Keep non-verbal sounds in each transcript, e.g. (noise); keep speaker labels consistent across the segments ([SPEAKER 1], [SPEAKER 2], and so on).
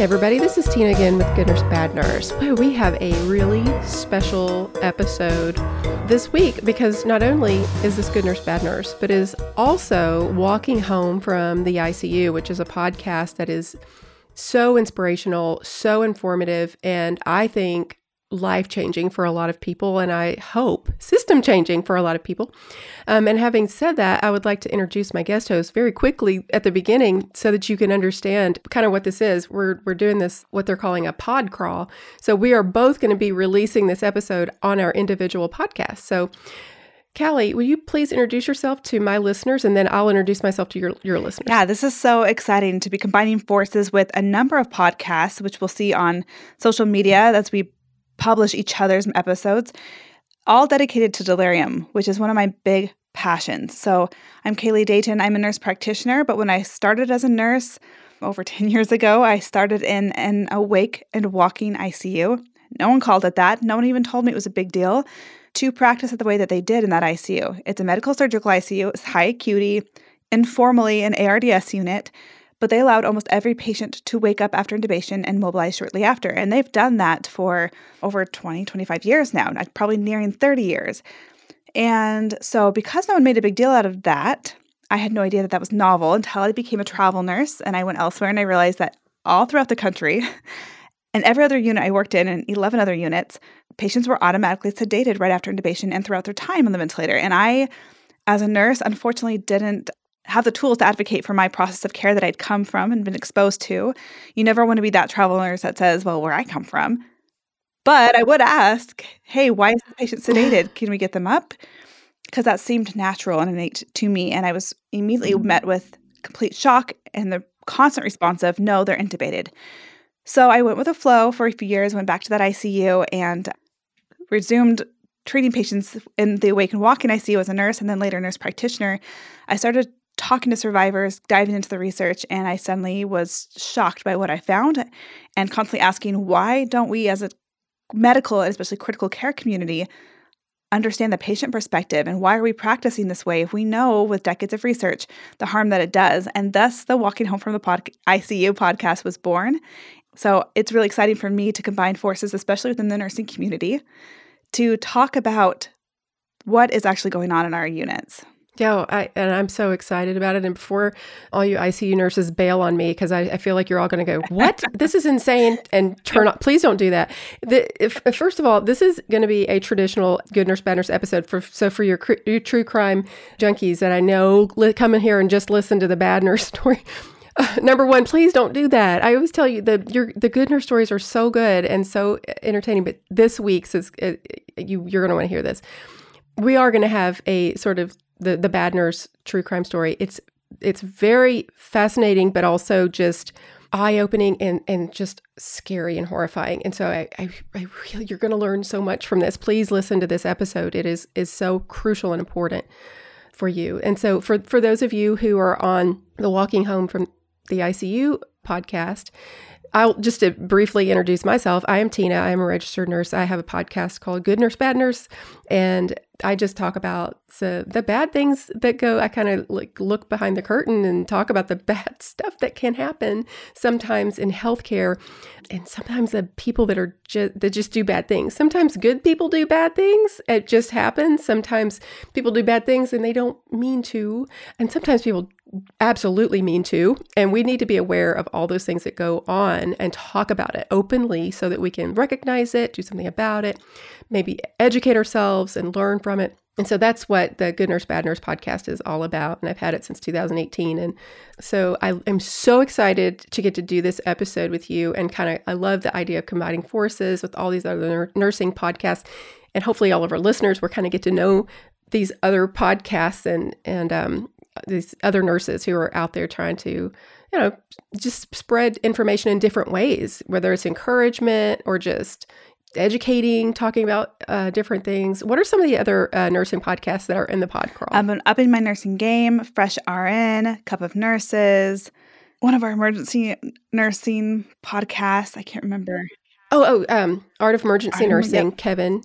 [SPEAKER 1] Everybody. This is Tina again with Good Nurse Bad Nurse. Well, we have a really special episode this week because not only is this Good Nurse Bad Nurse, but is also Walking Home from the ICU, which is a podcast that is so inspirational, so informative, and I think life changing for a lot of people, and I hope system changing for a lot of people. Um, and having said that, I would like to introduce my guest host very quickly at the beginning so that you can understand kind of what this is. We're, we're doing this, what they're calling a pod crawl. So we are both going to be releasing this episode on our individual podcast. So Kali, will you please introduce yourself to my listeners and then I'll introduce myself to your, your listeners?
[SPEAKER 2] Yeah, this is so exciting to be combining forces with a number of podcasts, which we'll see on social media as we publish each other's episodes, all dedicated to delirium, which is one of my big passions. So I'm Kali Dayton. I'm a nurse practitioner, but when I started as a nurse over (laughs) 10 years ago, I started in an awake and walking ICU. No one called it that. No one even told me it was a big deal to practice it the way that they did in that ICU. It's a medical surgical ICU, it's high acuity, informally an ARDS unit but they allowed almost every patient to wake up after intubation and mobilize shortly after. And they've done that for over 20, 25 years now, probably nearing 30 years. And so, because no one made a big deal out of that, I had no idea that that was novel until I became a travel nurse and I went elsewhere and I realized that all throughout the country, (laughs) and every other unit I worked in, and 11 other units, patients were automatically sedated right after intubation and throughout their time on the ventilator. And I, as a nurse, unfortunately didn't have the tools to advocate for my process of care that I'd come from and been exposed to. You never want to be that travel nurse that says, well, where I come from. But I would ask, hey, why is the patient sedated? Can we get them up? Because that seemed natural and innate to me. And I was immediately mm-hmm. met with complete shock and the constant response of, no, they're intubated. So I went with a flow for a few years, went back to that ICU and resumed treating patients in the awake and walking ICU as a nurse and then later nurse practitioner. I started talking to survivors, diving into the research, and I suddenly was shocked by what I found and constantly asking why don't we, as a medical and especially critical care community, understand the patient perspective? And why are we practicing this way if we know with decades of research the harm that it does? And thus the walking home from the pod- icu podcast was born. So it's really exciting for me to combine forces especially within the nursing community to talk about what is actually going on in our units
[SPEAKER 1] yeah, I, and I'm so excited about it. And before all you ICU nurses bail on me, because I, I, feel like you're all going to go, "What? this is insane!" and turn off. Please don't do that. The, if, first of all, this is going to be a traditional Good Nurse Bad Nurse episode for so for your, your true crime junkies that I know li- come in here and just listen to the bad (laughs) nurse story. Uh, (laughs) number one, please don't do that. I always tell you the your the good nurse stories are so good and so entertaining, but this week's is you you're going to want to hear this. We are going to have a sort of the the bad nurse true crime story. It's it's very fascinating, but also just eye opening and and just scary and horrifying. And so I I, I really you're going to learn so much from this. Please listen to this episode. It is is so crucial and important for you. And so for for those of you who are on the walking home from the ICU podcast, I'll just to briefly introduce myself. I am Tina. I am a registered nurse. I have a podcast called Good Nurse Bad Nurse, and I just talk about the, the bad things that go. I kind of like look behind the curtain and talk about the (laughs) bad stuff that can happen sometimes in healthcare, and sometimes the people that are just that just do bad things. Sometimes good people do bad things. It just happens. Sometimes people do bad things and they don't mean to, and sometimes people absolutely mean to. And we need to be aware of all those things that go on and talk about it openly so that we can recognize it, do something about it, maybe educate ourselves and learn from it. And so that's what the Good Nurse, Bad Nurse podcast is all about. And I've had it since 2018. And so I am so excited to get to do this episode with you. And kind of, I love the idea of combining forces with all these other nursing podcasts. And hopefully, all of our listeners will kind of get to know these other podcasts and, and, um, these other nurses who are out there trying to, you know, just spread information in different ways, whether it's encouragement or just, educating, talking about uh, different things. What are some of the other uh, nursing podcasts that are in the pod crawl?
[SPEAKER 2] I've been upping my nursing game, Fresh RN, Cup of Nurses, one of our emergency nursing podcasts. I can't remember.
[SPEAKER 1] Oh, oh, um, Art of Emergency Art Nursing, yep. Kevin.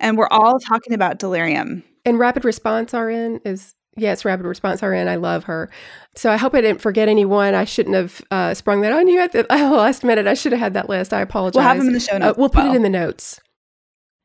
[SPEAKER 2] And we're all talking about delirium.
[SPEAKER 1] And Rapid Response RN is Yes, Rapid Response RN. I love her. So I hope I didn't forget anyone. I shouldn't have uh, sprung that on you at the (laughs) last minute. I should have had that list. I apologize.
[SPEAKER 2] We'll have them in the show uh, notes.
[SPEAKER 1] Uh, we'll put well. it in the notes.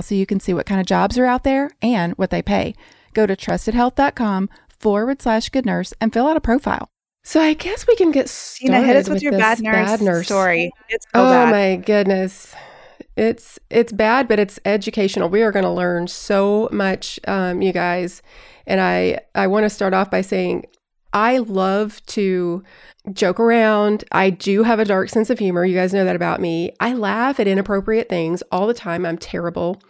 [SPEAKER 3] so you can see what kind of jobs are out there and what they pay. Go to trustedhealth.com forward slash good nurse and fill out a profile.
[SPEAKER 1] So I guess we can get started.
[SPEAKER 2] Tina, hit us with, with your bad nurse, bad nurse, story.
[SPEAKER 1] It's so oh bad. my goodness, it's it's bad, but it's educational. We are going to learn so much, um, you guys. And I I want to start off by saying I love to joke around. I do have a dark sense of humor. You guys know that about me. I laugh at inappropriate things all the time. I'm terrible.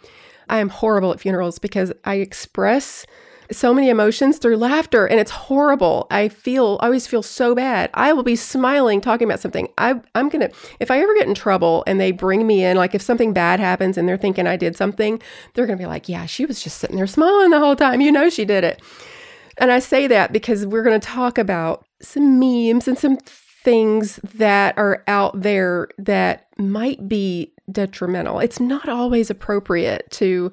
[SPEAKER 1] I am horrible at funerals because I express so many emotions through laughter and it's horrible. I feel I always feel so bad. I will be smiling talking about something. I I'm going to if I ever get in trouble and they bring me in like if something bad happens and they're thinking I did something, they're going to be like, "Yeah, she was just sitting there smiling the whole time. You know she did it." And I say that because we're going to talk about some memes and some things that are out there that might be detrimental. It's not always appropriate to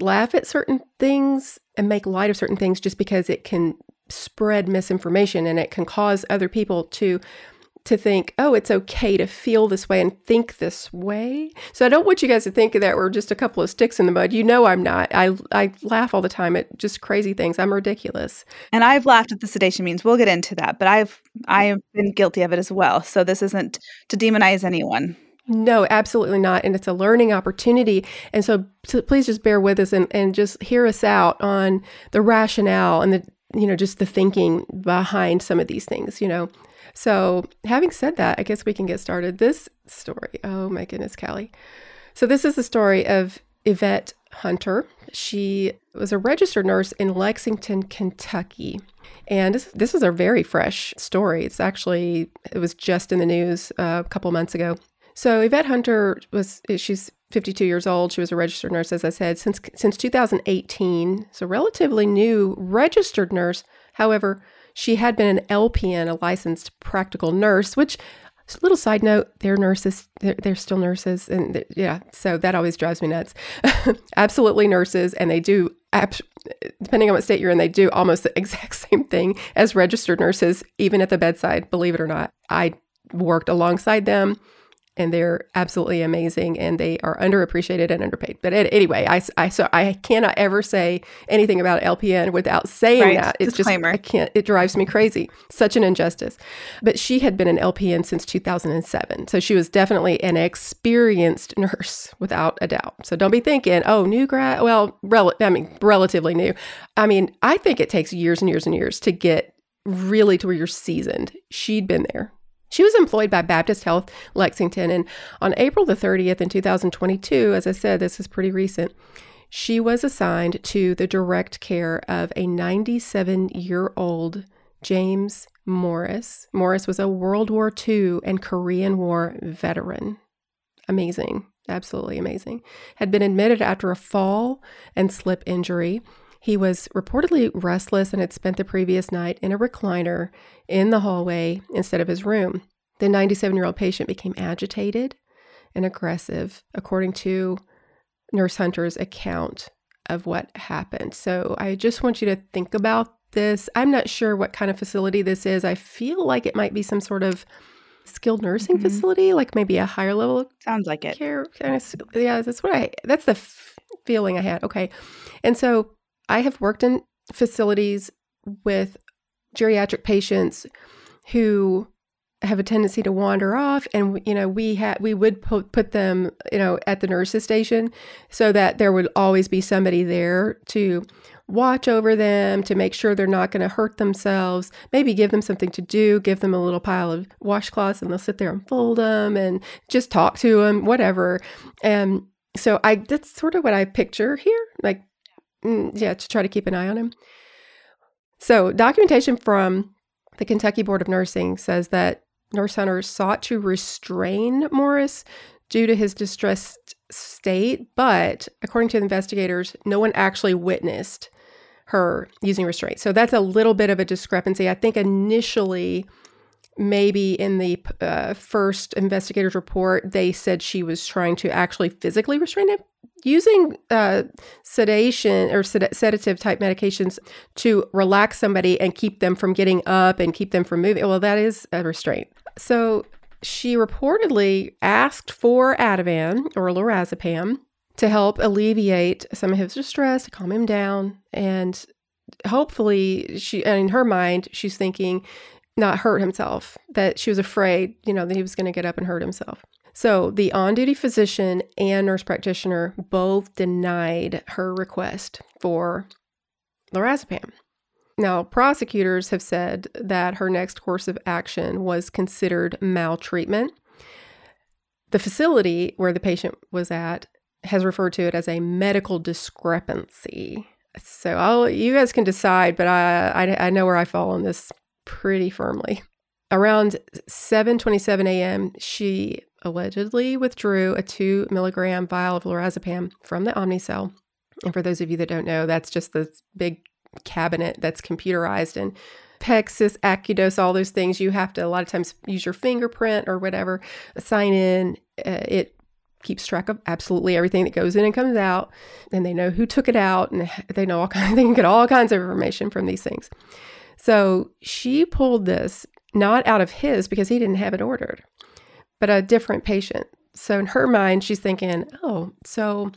[SPEAKER 1] laugh at certain things and make light of certain things just because it can spread misinformation and it can cause other people to to think, oh, it's okay to feel this way and think this way. So I don't want you guys to think that we're just a couple of sticks in the mud. You know I'm not. I I laugh all the time at just crazy things. I'm ridiculous.
[SPEAKER 2] And I've laughed at the sedation means. We'll get into that, but I've I mm. have been guilty of it as well. So this isn't to demonize anyone.
[SPEAKER 1] No, absolutely not. And it's a learning opportunity. And so, so please just bear with us and, and just hear us out on the rationale and the, you know, just the thinking behind some of these things, you know. So, having said that, I guess we can get started. This story, oh my goodness, Kali. So, this is the story of Eyvette Hunter. She was a registered nurse in Lexington, Kentucky. And this, this is a very fresh story. It's actually, it was just in the news uh, a couple months ago. So Eyvette Hunter was she's 52 years old. She was a registered nurse, as I said, since since 2018. So relatively new registered nurse. However, she had been an LPN, a licensed practical nurse, which little side note, they're nurses. They're, they're still nurses, and yeah, so that always drives me nuts. (laughs) Absolutely nurses, and they do. Depending on what state you're in, they do almost the (laughs) exact same thing as registered nurses, even at the bedside. Believe it or not, I worked alongside them and they're absolutely amazing and they are underappreciated and underpaid. But anyway, I, I so I cannot ever say anything about LPN without saying right. that. It's Disclaimer. just I can't. It drives me crazy. Such an injustice. But she had been an LPN since 2007, so she was definitely an experienced nurse without a doubt. So don't be thinking, oh, new grad. Well, rel- I mean, relatively new. I mean, I think it takes years and years and years to get really to where you're seasoned. She'd been there. She was employed by Baptist Health Lexington, and on April the 30th in 2022, as I said, this is pretty recent, she was assigned to the direct care of a 97 year old James Morris. Morris was a World War II and Korean War veteran. Amazing, absolutely amazing. Had been admitted after a fall and slip injury. He was reportedly restless and had spent the previous night in a recliner in the hallway instead of his room. The 97 year old patient became agitated and aggressive, according to Nurse Hunter's account of what happened. So I just want you to think about this. I'm not sure what kind of facility this is. I feel like it might be some sort of skilled nursing
[SPEAKER 2] Mhm.
[SPEAKER 1] facility, like maybe a higher level
[SPEAKER 2] Sounds like it.
[SPEAKER 1] care kind of yeah that's what i that's the f- feeling i had okay and so i have worked in facilities with geriatric patients who have a tendency to wander off and you know we had we would put, put them you know at the nurses station so that there would always be somebody there to watch over them to make sure they're not going to hurt themselves maybe give them something to do give them a little pile of washcloths and they'll sit there and fold them and just talk to them whatever. And so i that's sort of what i picture here like Mm, yeah to try to keep an eye on him. So documentation from the kentucky board of nursing says that nurse hunter sought to restrain morris due to his distressed state but according to investigators no one actually witnessed her using restraint. So that's a little bit of a discrepancy. I think initially maybe in the uh, first investigators report they said she was trying to actually physically restrain him using uh, sedation or sed- sedative type medications to relax somebody and keep them from getting up and keep them from moving. Well that is a restraint. So she reportedly asked for ativan or lorazepam to help alleviate some of his distress to calm him down and hopefully she in her mind she's thinking not hurt himself, that she was afraid, you know, that he was going to get up and hurt himself. So the on duty physician and nurse practitioner both denied her request for lorazepam. Now, prosecutors have said that her next course of action was considered maltreatment. The facility where the patient was at has referred to it as a medical discrepancy. So I'll, you guys can decide, but I, I, I know where I fall on this pretty firmly. Around 7:27 a.m., she allegedly withdrew a two milligram vial of lorazepam from the Omnicell. And for those of you that don't know, that's just this big cabinet that's computerized and Pyxis, Acudose, all those things. You have to a lot of times use your fingerprint or whatever, sign in. Uh, it keeps track of absolutely everything that goes in and comes out, and they know who took it out, and they know all kinds. (laughs) They can get all kinds of information from these things. So she pulled this not out of his because he didn't have it ordered, but a different patient. So in her mind, she's thinking, oh, so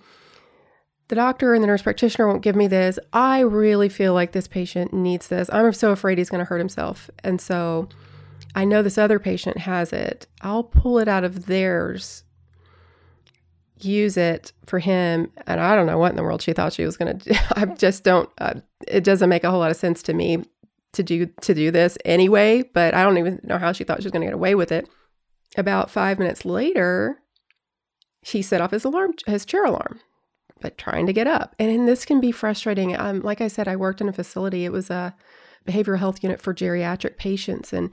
[SPEAKER 1] the doctor and the nurse practitioner won't give me this. I really feel like this patient needs this. I'm so afraid he's going to hurt himself. And so I know this other patient has it. I'll pull it out of theirs, use it for him. And I don't know what in the world she thought she was going to do. (laughs) I just don't, uh, it doesn't make a whole lot of sense to me to do to do this anyway, but I don't even know how she thought she was going to get away with it. About 5 minutes later, she set off his alarm his chair alarm, but trying to get up. And, and this can be frustrating. Um, like I said, I worked in a facility. It was a behavioral health unit for geriatric patients and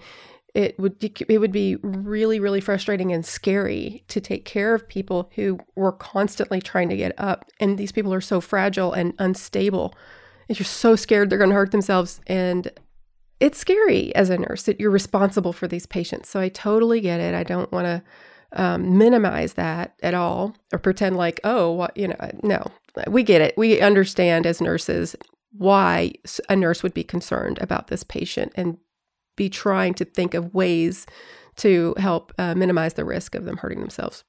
[SPEAKER 1] it would it would be really really frustrating and scary to take care of people who were constantly trying to get up and these people are so fragile and unstable and you're so scared they're going to hurt themselves and it's scary as a nurse that you're responsible for these patients. So I totally get it. I don't want to um, minimize that at all or pretend like, oh, what, you know, no, we get it. We understand as nurses why a nurse would be concerned about this patient and be trying to think of ways to help uh, minimize the risk of them hurting themselves.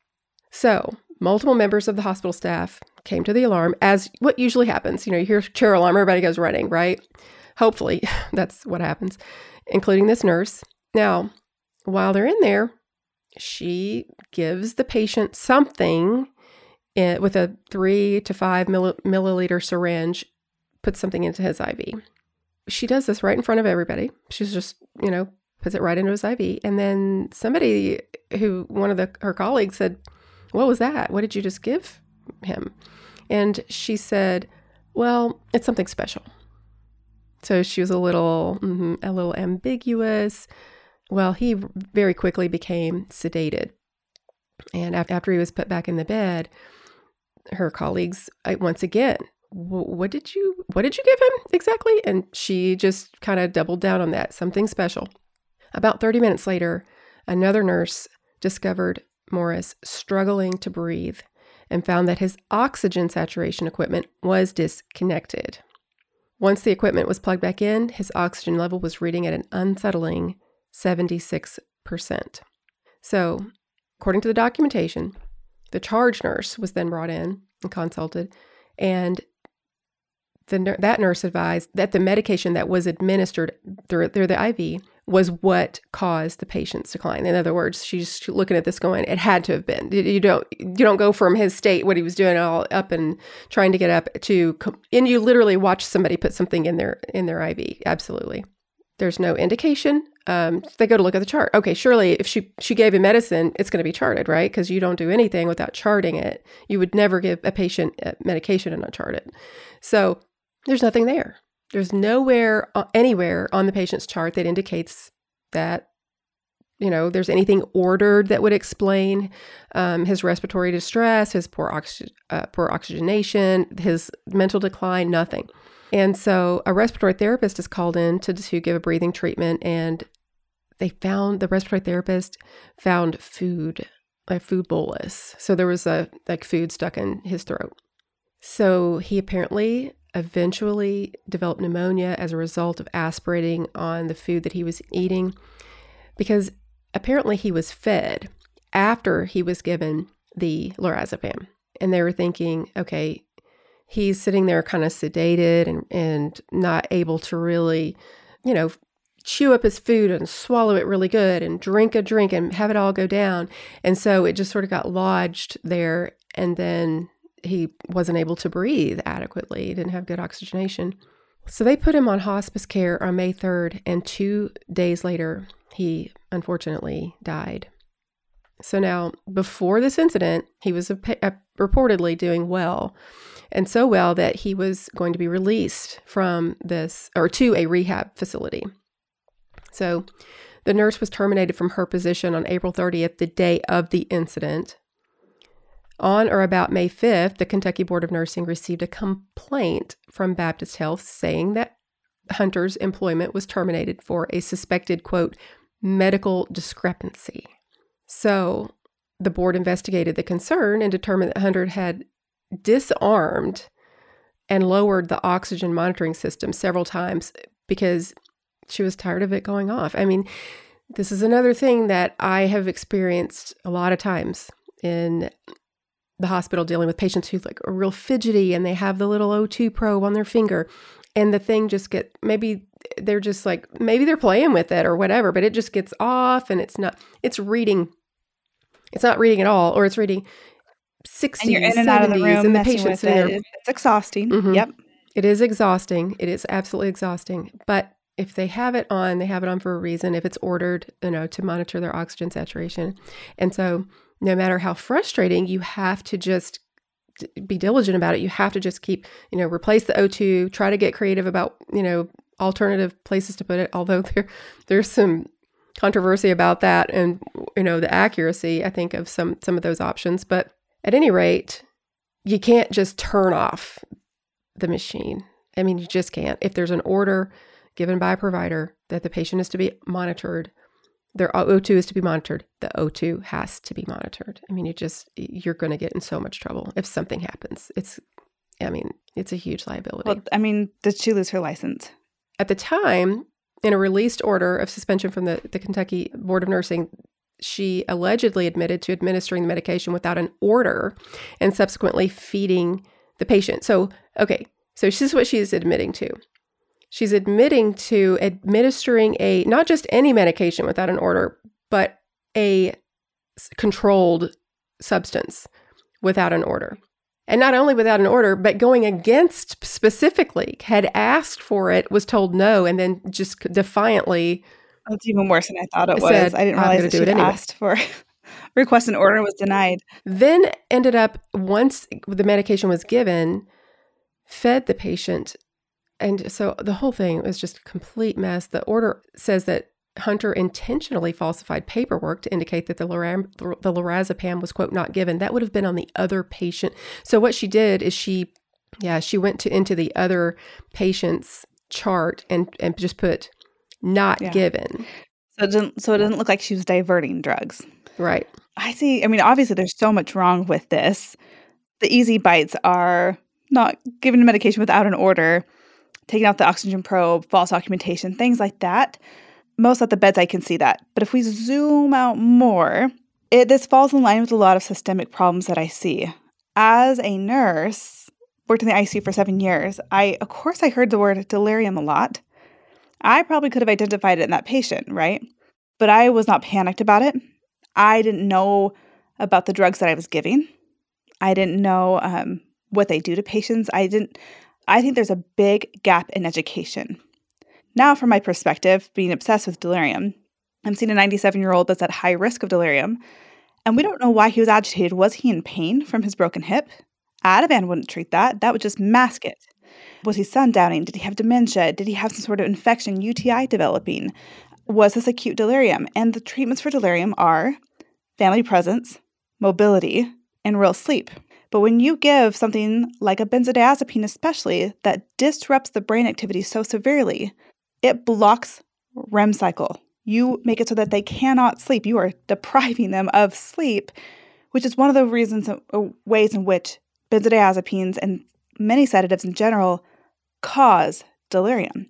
[SPEAKER 1] So, multiple members of the hospital staff came to the alarm, as what usually happens. You know, you hear chair alarm, everybody goes running, right? Hopefully, (laughs) that's what happens, including this nurse. Now, while they're in there, she gives the patient something in, with a three to five mill, milliliter syringe, puts something into his IV. She does this right in front of everybody. She's just, you know, puts it right into his IV. And then somebody who, one of the, her colleagues said, What was that? What did you just give him? And she said, Well, it's something special. So she was a little, mm-hmm, a little ambiguous. Well, he very quickly became sedated. And after he was put back in the bed, her colleagues once again, what did you what did you give him exactly? And she just kind of doubled down on that, something special. About 30 minutes later, another nurse discovered Morris struggling to breathe and found that his oxygen saturation equipment was disconnected. Once the equipment was plugged back in, his oxygen level was reading at an unsettling 76%. So, according to the documentation, the charge nurse was then brought in and consulted, and the, that nurse advised that the medication that was administered through, through the IV was what caused the patient's decline. In other words, she's looking at this going, it had to have been. You don't you don't go from his state, what he was doing, all up and trying to get up to, and you literally watch somebody put something in their in their IV. Absolutely, there's no indication. Um, they go to look at the chart. Okay, surely if she she gave him medicine, it's going to be charted, right? Because you don't do anything without charting it. You would never give a patient medication and not chart it. So there's nothing there. There's nowhere, uh, anywhere on the patient's chart that indicates that, you know, there's anything ordered that would explain um, his respiratory distress, his poor, oxy- uh, poor oxygenation, his mental decline, nothing. And so a respiratory therapist is called in to, to give a breathing treatment, and they found the respiratory therapist found food, a food bolus. So there was a like food stuck in his throat. So he apparently eventually developed pneumonia as a result of aspirating on the food that he was eating because apparently he was fed after he was given the lorazepam. And they were thinking, okay, he's sitting there kind of sedated and, and not able to really, you know, chew up his food and swallow it really good and drink a drink and have it all go down. And so it just sort of got lodged there. And then he wasn't able to breathe adequately. He didn't have good oxygenation. So they put him on hospice care on May 3rd, and two days later, he unfortunately died. So now, before this incident, he was a, a, uh, reportedly doing well, and so well that he was going to be released from this or to a rehab facility. So the nurse was terminated from her position on April 30th, the day of the incident. On or about May 5th, the Kentucky Board of Nursing received a complaint from Baptist Health saying that Hunter's employment was terminated for a suspected, quote, medical discrepancy. So the board investigated the concern and determined that Hunter had disarmed and lowered the oxygen monitoring system several times because she was tired of it going off. I mean, this is another thing that I have experienced a lot of times in the hospital dealing with patients who like are real fidgety and they have the little O2 probe on their finger and the thing just get maybe they're just like maybe they're playing with it or whatever, but it just gets off and it's not it's reading it's not reading at all or it's reading 60s, and you're in and 70s, out of the room and the patient's
[SPEAKER 2] there. It's exhausting. Mm-hmm. Yep.
[SPEAKER 1] It is exhausting. It is absolutely exhausting. But if they have it on, they have it on for a reason. If it's ordered, you know, to monitor their oxygen saturation. And so no matter how frustrating, you have to just be diligent about it. You have to just keep, you know, replace the O2, try to get creative about, you know, alternative places to put it. Although (laughs) there there's some controversy about that and you know, the accuracy, I think, of some some of those options. But at any rate, you can't just turn off the machine. I mean, you just can't. If there's an order given by a provider that the patient is to be monitored their O2 is to be monitored. The O2 has to be monitored. I mean, you just you're going to get in so much trouble if something happens. It's I mean, it's a huge liability.
[SPEAKER 2] Well, I mean, did she lose her license?
[SPEAKER 1] At the time, in a released order of suspension from the, the Kentucky Board of Nursing, she allegedly admitted to administering the medication without an order and subsequently feeding the patient. So, okay, so this is what she's admitting to she's admitting to administering a not just any medication without an order, but a controlled substance without an order. And not only without an order, but going against specifically, had asked for it, was told no, and then just defiantly.
[SPEAKER 2] That's even worse than I thought it said, was. I didn't realize that she anyway. asked for (laughs) request an order was denied.
[SPEAKER 1] Then ended up once the medication was given, fed the patient and so the whole thing was just a complete mess. The order says that Hunter intentionally falsified paperwork to indicate that the, loram- the lorazepam was, quote, not given. That would have been on the other patient. So what she did is she, yeah, she went to into the other patient's chart and, and just put not yeah. given.
[SPEAKER 2] So it didn't so it didn't look like she was diverting drugs.
[SPEAKER 1] Right.
[SPEAKER 2] I see. I mean, obviously there's so much wrong with this. The easy bites are not giving medication without an order, taking out the oxygen probe, false documentation, things like that. Most at the beds, I can see that. But if we zoom out more, it, this falls in line with a lot of systemic problems that I see. As a nurse, worked in the ICU for seven years, I, of course, I heard the word delirium a lot. I probably could have identified it in that patient, right? But I was not panicked about it. I didn't know about the drugs that I was giving. I didn't know um, what they do to patients. I didn't. I think there's a big gap in education. Now, from my perspective, being obsessed with delirium, I'm seeing a 97 year old that's at high risk of delirium, and we don't know why he was agitated. Was he in pain from his broken hip? Ativan wouldn't treat that. That would just mask it. Was he sundowning? Did he have dementia? Did he have some sort of infection, UTI developing? Was this acute delirium? And the treatments for delirium are family presence, mobility, and real sleep. But when you give something like a benzodiazepine, especially that disrupts the brain activity so severely, it blocks REM cycle. You make it so that they cannot sleep. You are (laughs) depriving them of sleep, which is one of the reasons, uh, ways in which benzodiazepines and many sedatives in general cause delirium.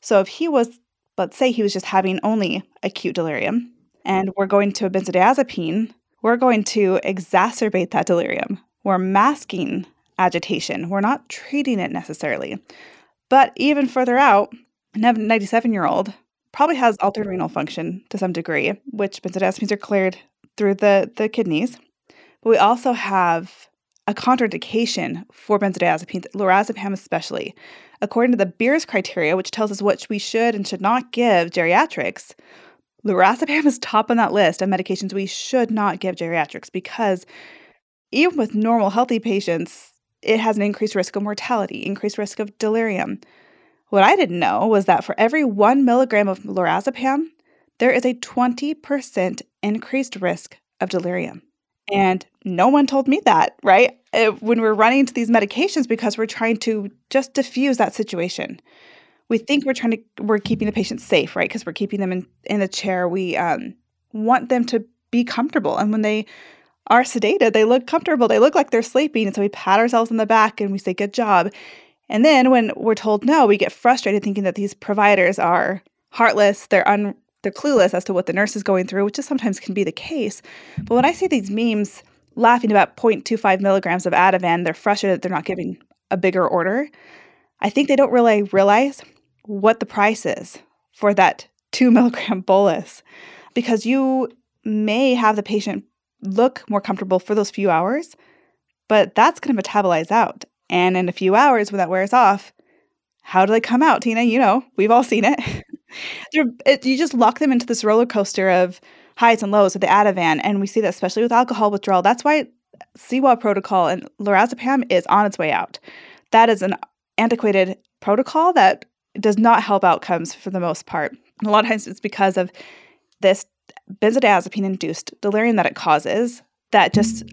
[SPEAKER 2] So if he was, let's say he was just having only acute delirium, and we're going to a benzodiazepine, we're going to exacerbate that delirium. We're masking agitation. We're not treating it necessarily. But even further out, a 97 year old probably has altered renal function to some degree, which benzodiazepines are cleared through the, the kidneys. But we also have a contraindication for benzodiazepines, lorazepam especially. According to the Beers criteria, which tells us what we should and should not give geriatrics, lorazepam is top on that list of medications we should not give geriatrics because even with normal healthy patients, it has an increased risk of mortality, increased risk of delirium. What I didn't know was that for every one milligram of lorazepam, there is a 20% increased risk of delirium. And no one told me that, right? Uh, when we're running into these medications because we're trying to just diffuse that situation. We think we're trying to we're keeping the patient safe, right? Because we're keeping them in in the chair. We um, want them to be comfortable, and when they are sedated, they look comfortable. They look like they're sleeping, and so we pat ourselves on the back and we say, "Good job." And then when we're told no, we get frustrated thinking that these providers are heartless, they're un they're clueless as to what the nurse is going through, which is sometimes can be the case. But when I see these memes laughing about 0.25 milligrams of Ativan, they're frustrated that they're not giving a bigger order. I think they don't really realize what the price is for that two (laughs) milligram bolus because you may have the patient look more comfortable for those few hours, but that's going to metabolize out. And in a few hours, when that wears off, how do they come out, Tina? You know, we've all seen it. (laughs) it, you just lock them into this roller coaster of highs and lows with the Ativan, and we see that especially with alcohol withdrawal. That's why CIWA protocol and lorazepam is on its way out. That is an antiquated protocol that does not help outcomes for the most part. A lot of times it's because of this benzodiazepine induced delirium that it causes that just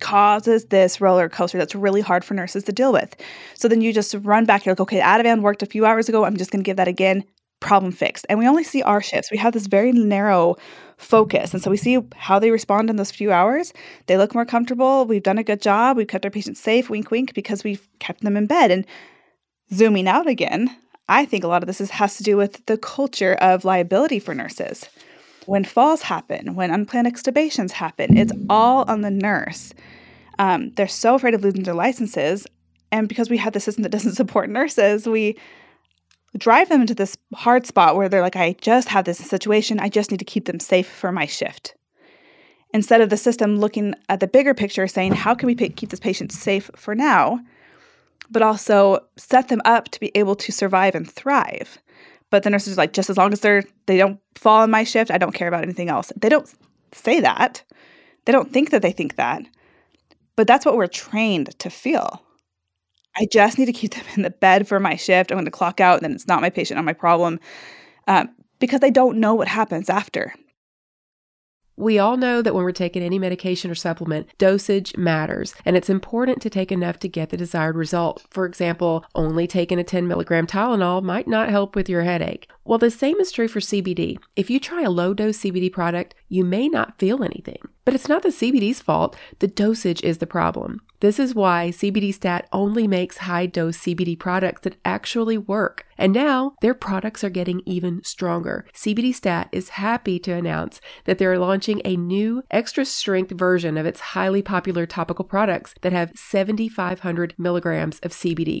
[SPEAKER 2] causes this roller coaster that's really hard for nurses to deal with. So then you just run back, you're like, okay, Ativan worked a few hours ago. I'm just going to give that again problem fixed. And we only see our shifts. We have this very narrow focus. And so we see how they respond in those few hours. They look more comfortable. We've done a good job. We've kept our patients safe, wink, wink, because we've kept them in bed. And zooming out again, I think a lot of this is, has to do with the culture of liability for nurses. When falls happen, when unplanned extubations happen, it's all on the nurse. Um, they're so afraid of losing their licenses. And because we have the system that doesn't (laughs) support nurses, we drive them into this hard spot where they're like, I just have this situation. I just need to keep them safe for my shift. Instead of the system looking at the bigger picture, saying, how can we keep this patient safe for now, but also set them up to be able to survive and thrive. But the nurses are like, just as long as they're they don't fall in my shift, I don't care about anything else. They don't say that. They don't think that they think that. But that's what we're trained to feel. I just need to keep them (laughs) in the bed for my shift. I'm going to clock out, and then it's not my patient, not my problem, um, because they don't know what happens after.
[SPEAKER 1] We all know that when we're taking any medication or supplement, dosage matters, and it's important to take enough to get the desired result. For example, only taking a 10 milligram Tylenol might not help with your headache. Well, the same is true for CBD. If you try a low dose CBD product, you may not feel anything. But it's not the CBD's fault. The dosage is the problem. This is why CBD Stat only makes high dose CBD products that actually work. And now their products are getting even stronger. CBD Stat is happy to announce that they're launching a new extra strength version of its highly popular topical products that have 7,500 milligrams of CBD.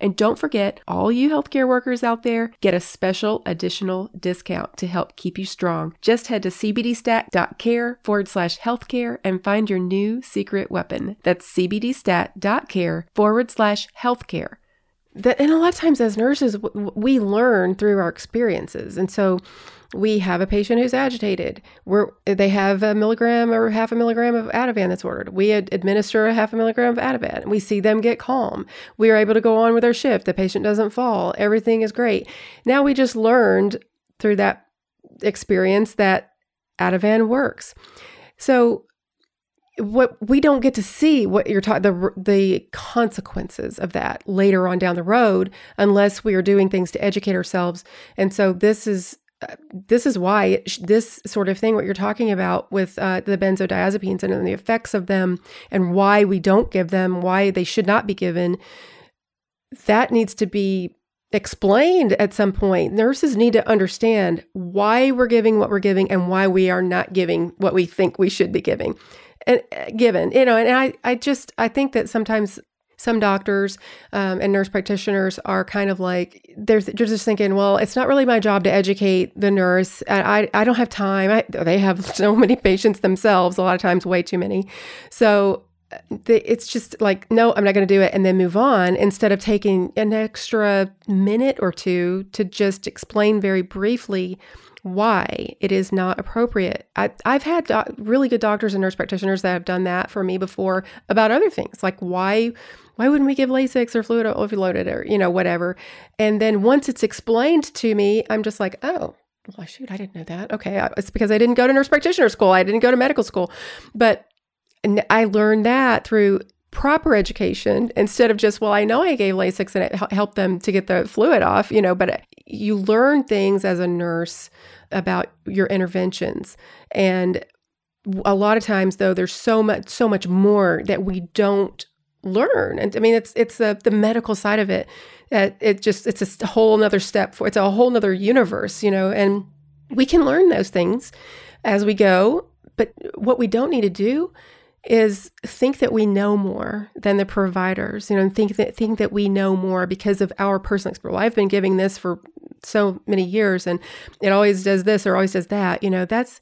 [SPEAKER 1] And don't forget, all you healthcare workers out there get a special additional discount to help keep you strong. Just head to cbdstat.care forward slash healthcare and find your new secret weapon. That's cbdstat.care forward slash healthcare. That, and a lot of times as nurses, we learn through our experiences. And so we have a patient who's agitated. We're, they have a milligram or half a milligram of Ativan that's ordered. We administer a half a milligram of Ativan. We see them get calm. We are able to go on with our shift. The patient doesn't fall. Everything is great. Now we just learned through that experience that Ativan works. So what we don't get to see what you're talking the the consequences of that later on down the road unless we are doing things to educate ourselves. And so this is uh, this is why this sort of thing what you're talking about with uh, the benzodiazepines and the effects of them and why we don't give them why they should not be given that needs to be explained at some point. Nurses need to understand why we're giving what we're giving and why we are not giving what we think we should be giving and uh, given, you know, and I, I just, I think that sometimes some doctors um, and nurse practitioners are kind of like they're, they're just thinking well it's not really my job to educate the nurse i, I don't have time. I, they have (laughs) so many patients themselves a lot of times way too many. So uh, it's just like no i'm not going to do it and then move on instead of taking an extra minute or two to just explain very briefly why it is not appropriate. I, have had do- really good doctors and nurse practitioners that have done that for me before about other things, like why why wouldn't we give Lasix or fluid overloaded or you know whatever. And then once it's explained to me, I'm just like, oh, well, shoot, I didn't know that. Okay, it's because I didn't go to nurse practitioner school. I didn't go to medical school, but I learned that through proper education instead of just well i know i gave lasix and it helped them to get the fluid off you know but you learn things as a nurse about your interventions and a lot of times though there's so much so much more that we don't learn and i mean it's it's the, the medical side of it that it just it's a whole another step for it's a whole nother universe you know and we can learn those things as we go but what we don't need to do is think that we know more than the providers, you know, and think that think that we know more because of our personal experience. Well, I've been giving this for so many years and it always does this or always does that. You know, that's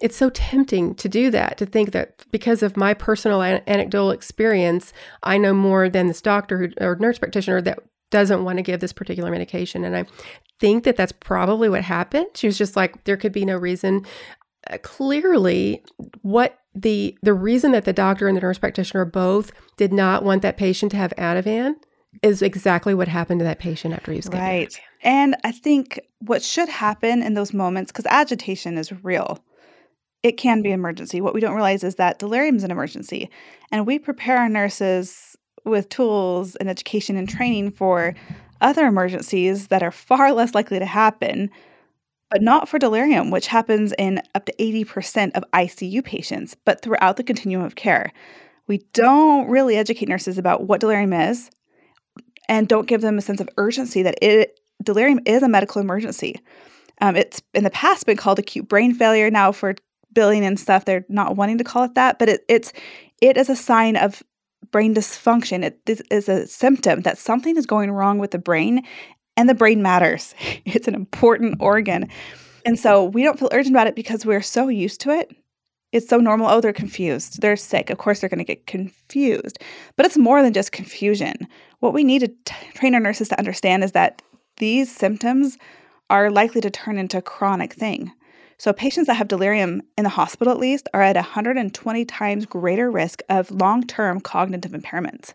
[SPEAKER 1] it's so tempting to do that, to think that because of my personal an- anecdotal experience, I know more than this doctor who, or nurse practitioner that doesn't want to give this particular medication. And I think that that's probably what happened. She was just like, there could be no reason. Uh, clearly, what the the reason that the doctor and the nurse practitioner both did not want that patient to have Ativan is exactly what happened to that patient after he was
[SPEAKER 2] right. Ativan. And I think what should happen in those moments, because agitation is real, it can be emergency. What we don't realize is that delirium is an emergency, and we prepare our nurses with tools and education and training for other emergencies that are far less likely to happen but not for delirium, which happens in up to 80% of ICU patients, but throughout the continuum of care. We don't really educate nurses about what delirium is and don't give them a sense of urgency that it delirium is a medical emergency. Um, it's in the past been called acute brain failure. Now for billing and stuff, they're not wanting to call it that, but it, it's it is a sign of brain dysfunction. It this is a symptom that something is going wrong with the brain and the brain matters. (laughs) It's an important organ. And so we don't feel urgent about it because we're so used to it. It's so normal. Oh, they're confused. They're sick. Of course, they're going to get confused. But it's more than just confusion. What we need to t- train our nurses to understand is that these symptoms are likely to turn into a chronic thing. So, patients that have delirium in the hospital, at least, are at 120 times greater risk of long term cognitive impairments.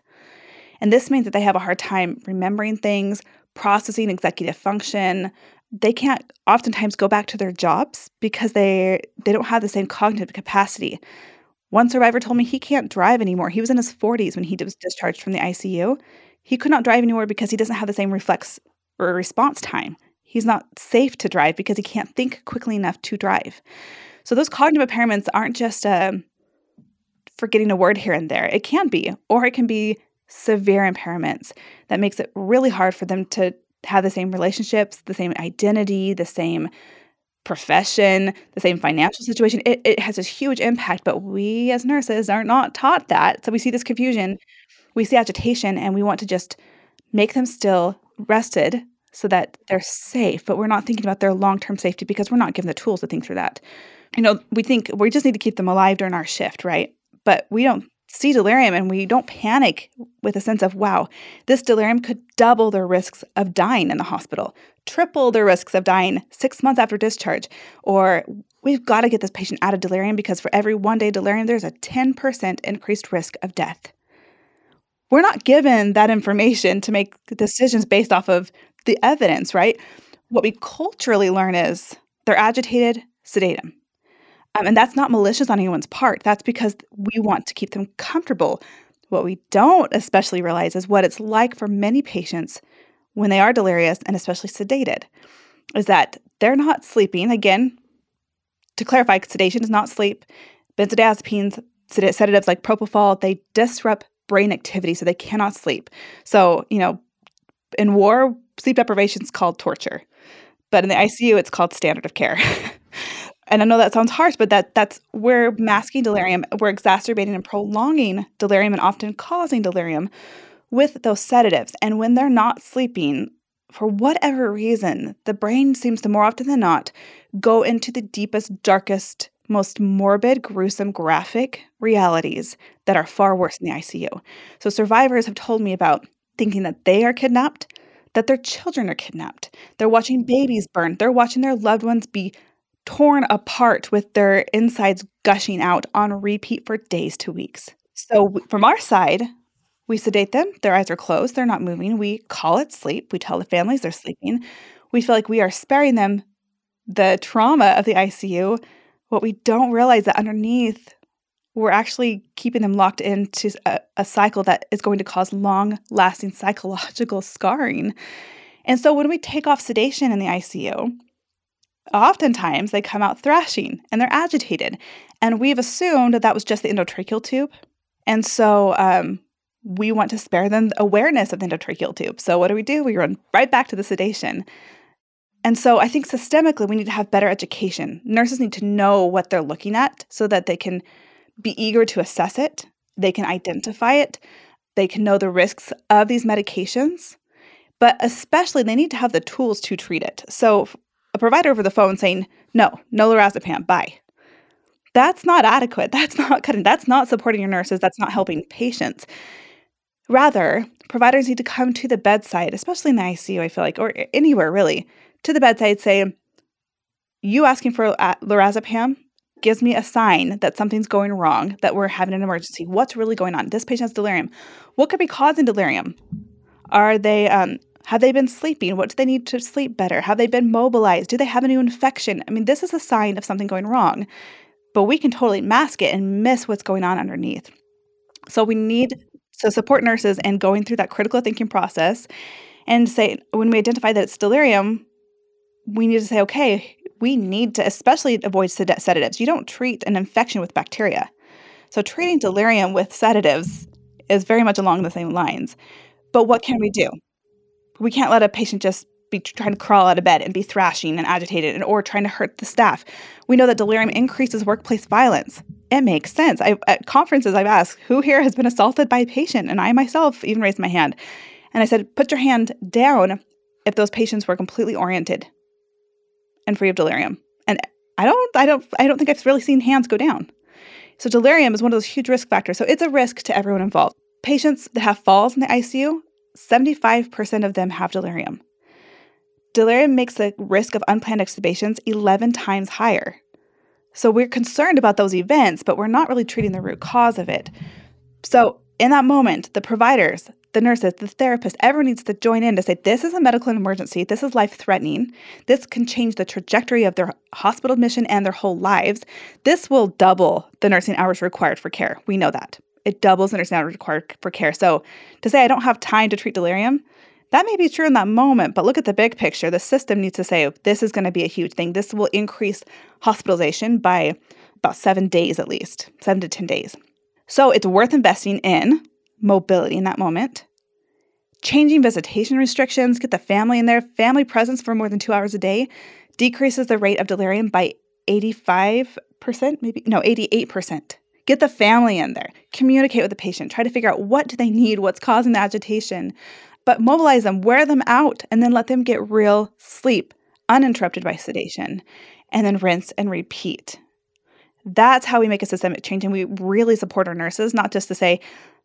[SPEAKER 2] And this means that they have a hard time remembering things, processing executive function. They can't oftentimes go back to their jobs because they they don't have the same cognitive capacity. One survivor told me he can't drive anymore. He was in his 40s when he was discharged from the ICU. He could not drive anymore because he doesn't have the same reflex or a response time. He's not safe to drive because he can't think quickly enough to drive. So those cognitive impairments aren't just uh, forgetting a word here and there. It can be, or it can be severe impairments that makes it really hard for them to have the same relationships, the same identity, the same profession, the same financial situation. It, it has this huge impact, but we as nurses are not taught that. So we see this confusion, we see agitation, and we want to just make them still rested so that they're safe, but we're not thinking about their long term safety because we're not given the tools to think through that. You know, we think we just need to keep them alive during our shift, right? But we don't see delirium and we don't panic with a sense of, wow, this delirium could double their risks of dying in the hospital, triple their risks of dying six months after discharge. Or we've got to get this patient out of delirium because for every one day delirium, there's a 10% increased risk of death. We're not given that information to make decisions based off of the evidence, right? What we culturally learn is they're agitated, sedate them. Um, and that's not malicious on anyone's part. That's because we want to keep them comfortable. What we don't especially realize is what it's like for many patients when they are delirious and especially sedated, is that they're not sleeping. Again, to clarify, sedation is not sleep. Benzodiazepines, sedatives like propofol, they disrupt brain activity, so they cannot sleep. So, you know, in war, sleep deprivation is called torture, but in the ICU, it's called standard of care. (laughs) and I know that sounds harsh, but that that's we're masking delirium, we're exacerbating and prolonging delirium, and often causing delirium with those sedatives. And when they're not sleeping, for whatever reason, the brain seems to more often than not go into the deepest, darkest, most morbid, gruesome, graphic realities that are far worse in the ICU. So survivors have told me about thinking that they are kidnapped, that their children are kidnapped. They're watching babies burn. They're watching their loved ones be torn apart with their insides gushing out on repeat for days to weeks. So, from our side, we sedate them. Their eyes are closed. They're not moving. We call it sleep. We tell the families they're sleeping. We feel like we are sparing them the trauma of the ICU. What we don't realize that underneath we're actually keeping them locked into a, a cycle that is going to cause long lasting psychological scarring. And so when we take off sedation in the ICU, oftentimes they come out thrashing and they're agitated. And we've assumed that that was just the endotracheal tube. And so um, we want to spare them awareness of the endotracheal tube. So what do we do? We run right back to the sedation. And so I think systemically we need to have better education. Nurses need to know what they're looking at so that they can be eager to assess it, they can identify it, they can know the risks of these medications, but especially they need to have the tools to treat it. So, a provider over the phone saying, no, no lorazepam, bye. That's not adequate. (laughs) That's not cutting. That's not supporting your nurses. That's not helping patients. Rather, providers need to come to the bedside, especially in the ICU, I feel like, or anywhere really, to the bedside, say, you asking for lorazepam gives me a sign that something's going wrong, that we're having an emergency. What's really going on? This patient has delirium. What could be causing delirium? Are they um, have they been sleeping? What do they need to sleep better? Have they been mobilized? Do they have a new infection? I mean, this is a sign of something going wrong, but we can totally mask it and miss what's going on underneath. So we need to support nurses in going through that critical thinking process and say when we identify that it's delirium, we need to say, okay, we need to especially avoid sed- sedatives. You don't treat an infection with bacteria. So treating delirium with sedatives is very much along the same lines. But what can we do? We can't let a patient just be trying to crawl out of bed and be thrashing and agitated and or trying to hurt the staff. We know that delirium increases workplace violence. It makes sense. I, at conferences, I've asked who here has been assaulted by a patient, and I myself even raised my hand. And I said, put your hand down if those patients were completely oriented and free of delirium. And I don't I don't I don't think I've really seen hands go down. So delirium is one of those huge risk factors. So it's a risk to everyone involved. Patients that have falls in the ICU, 75% of them have delirium. delirium makes the risk of unplanned extubations 11 times higher. So we're concerned about those events, but we're not really treating the root cause of it. So in that moment, the providers, the nurses, the therapists, everyone needs to join in to say, this is a medical emergency. This is life threatening. This can change the trajectory of their hospital admission and their whole lives. This will double the nursing hours required for care. We know that. It doubles the nursing hours required for care. So to say, I don't have time to treat delirium, that may be true in that moment, but look at the big picture. The system needs to say, this is going to be a huge thing. This will increase hospitalization by about seven days at least, seven to 10 days. So it's worth investing in mobility in that moment, changing visitation restrictions, get the family in there. Family presence for more than two hours a day decreases the rate of delirium by 85%, maybe, no, 88%. Get the family in there. Communicate with the patient. Try to figure out what do they need, what's causing the agitation. But mobilize them, wear them out, and then let them get real sleep, uninterrupted by sedation. And then rinse and repeat. That's how we make a systemic change. And we really support our nurses, not just to say,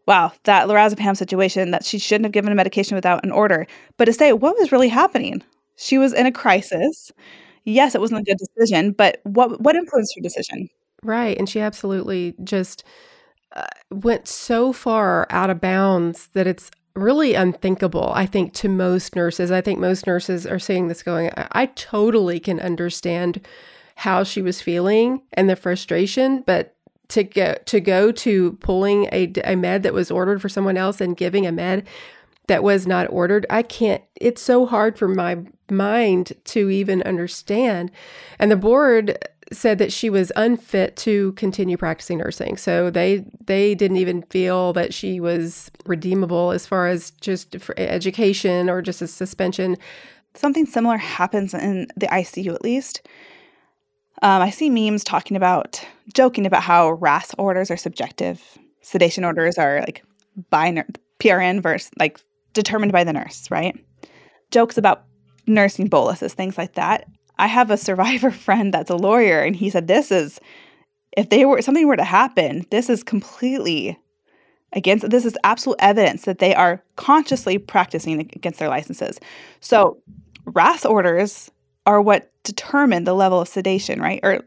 [SPEAKER 2] wow, that lorazepam situation that she shouldn't have given a medication without an order, but to say what was really happening. She was in a crisis. Yes, it wasn't a good decision, but what what influenced her decision?
[SPEAKER 1] Right, and she absolutely just uh, went so far out of bounds that it's really unthinkable. I think to most nurses. I think most nurses are seeing this going. I, I totally can understand how she was feeling and the frustration, but to go to go to pulling a, a med that was ordered for someone else and giving a med that was not ordered i can't it's so hard for my mind to even understand. And the board said that she was unfit to continue practicing nursing. So they they didn't even feel that she was redeemable as far as just education or just a suspension.
[SPEAKER 2] Something similar happens in the icu at least um, I see memes talking about, joking about how RASS orders are subjective. Sedation orders are like by ner- PRN versus like determined by the nurse, right? Jokes about nursing boluses, things like that. I have a survivor (laughs) friend that's a lawyer, and he said this is if they were something were to happen, this is completely against this is absolute evidence that they are consciously practicing against their licenses. So RASS orders are what determine the level of sedation, right? Or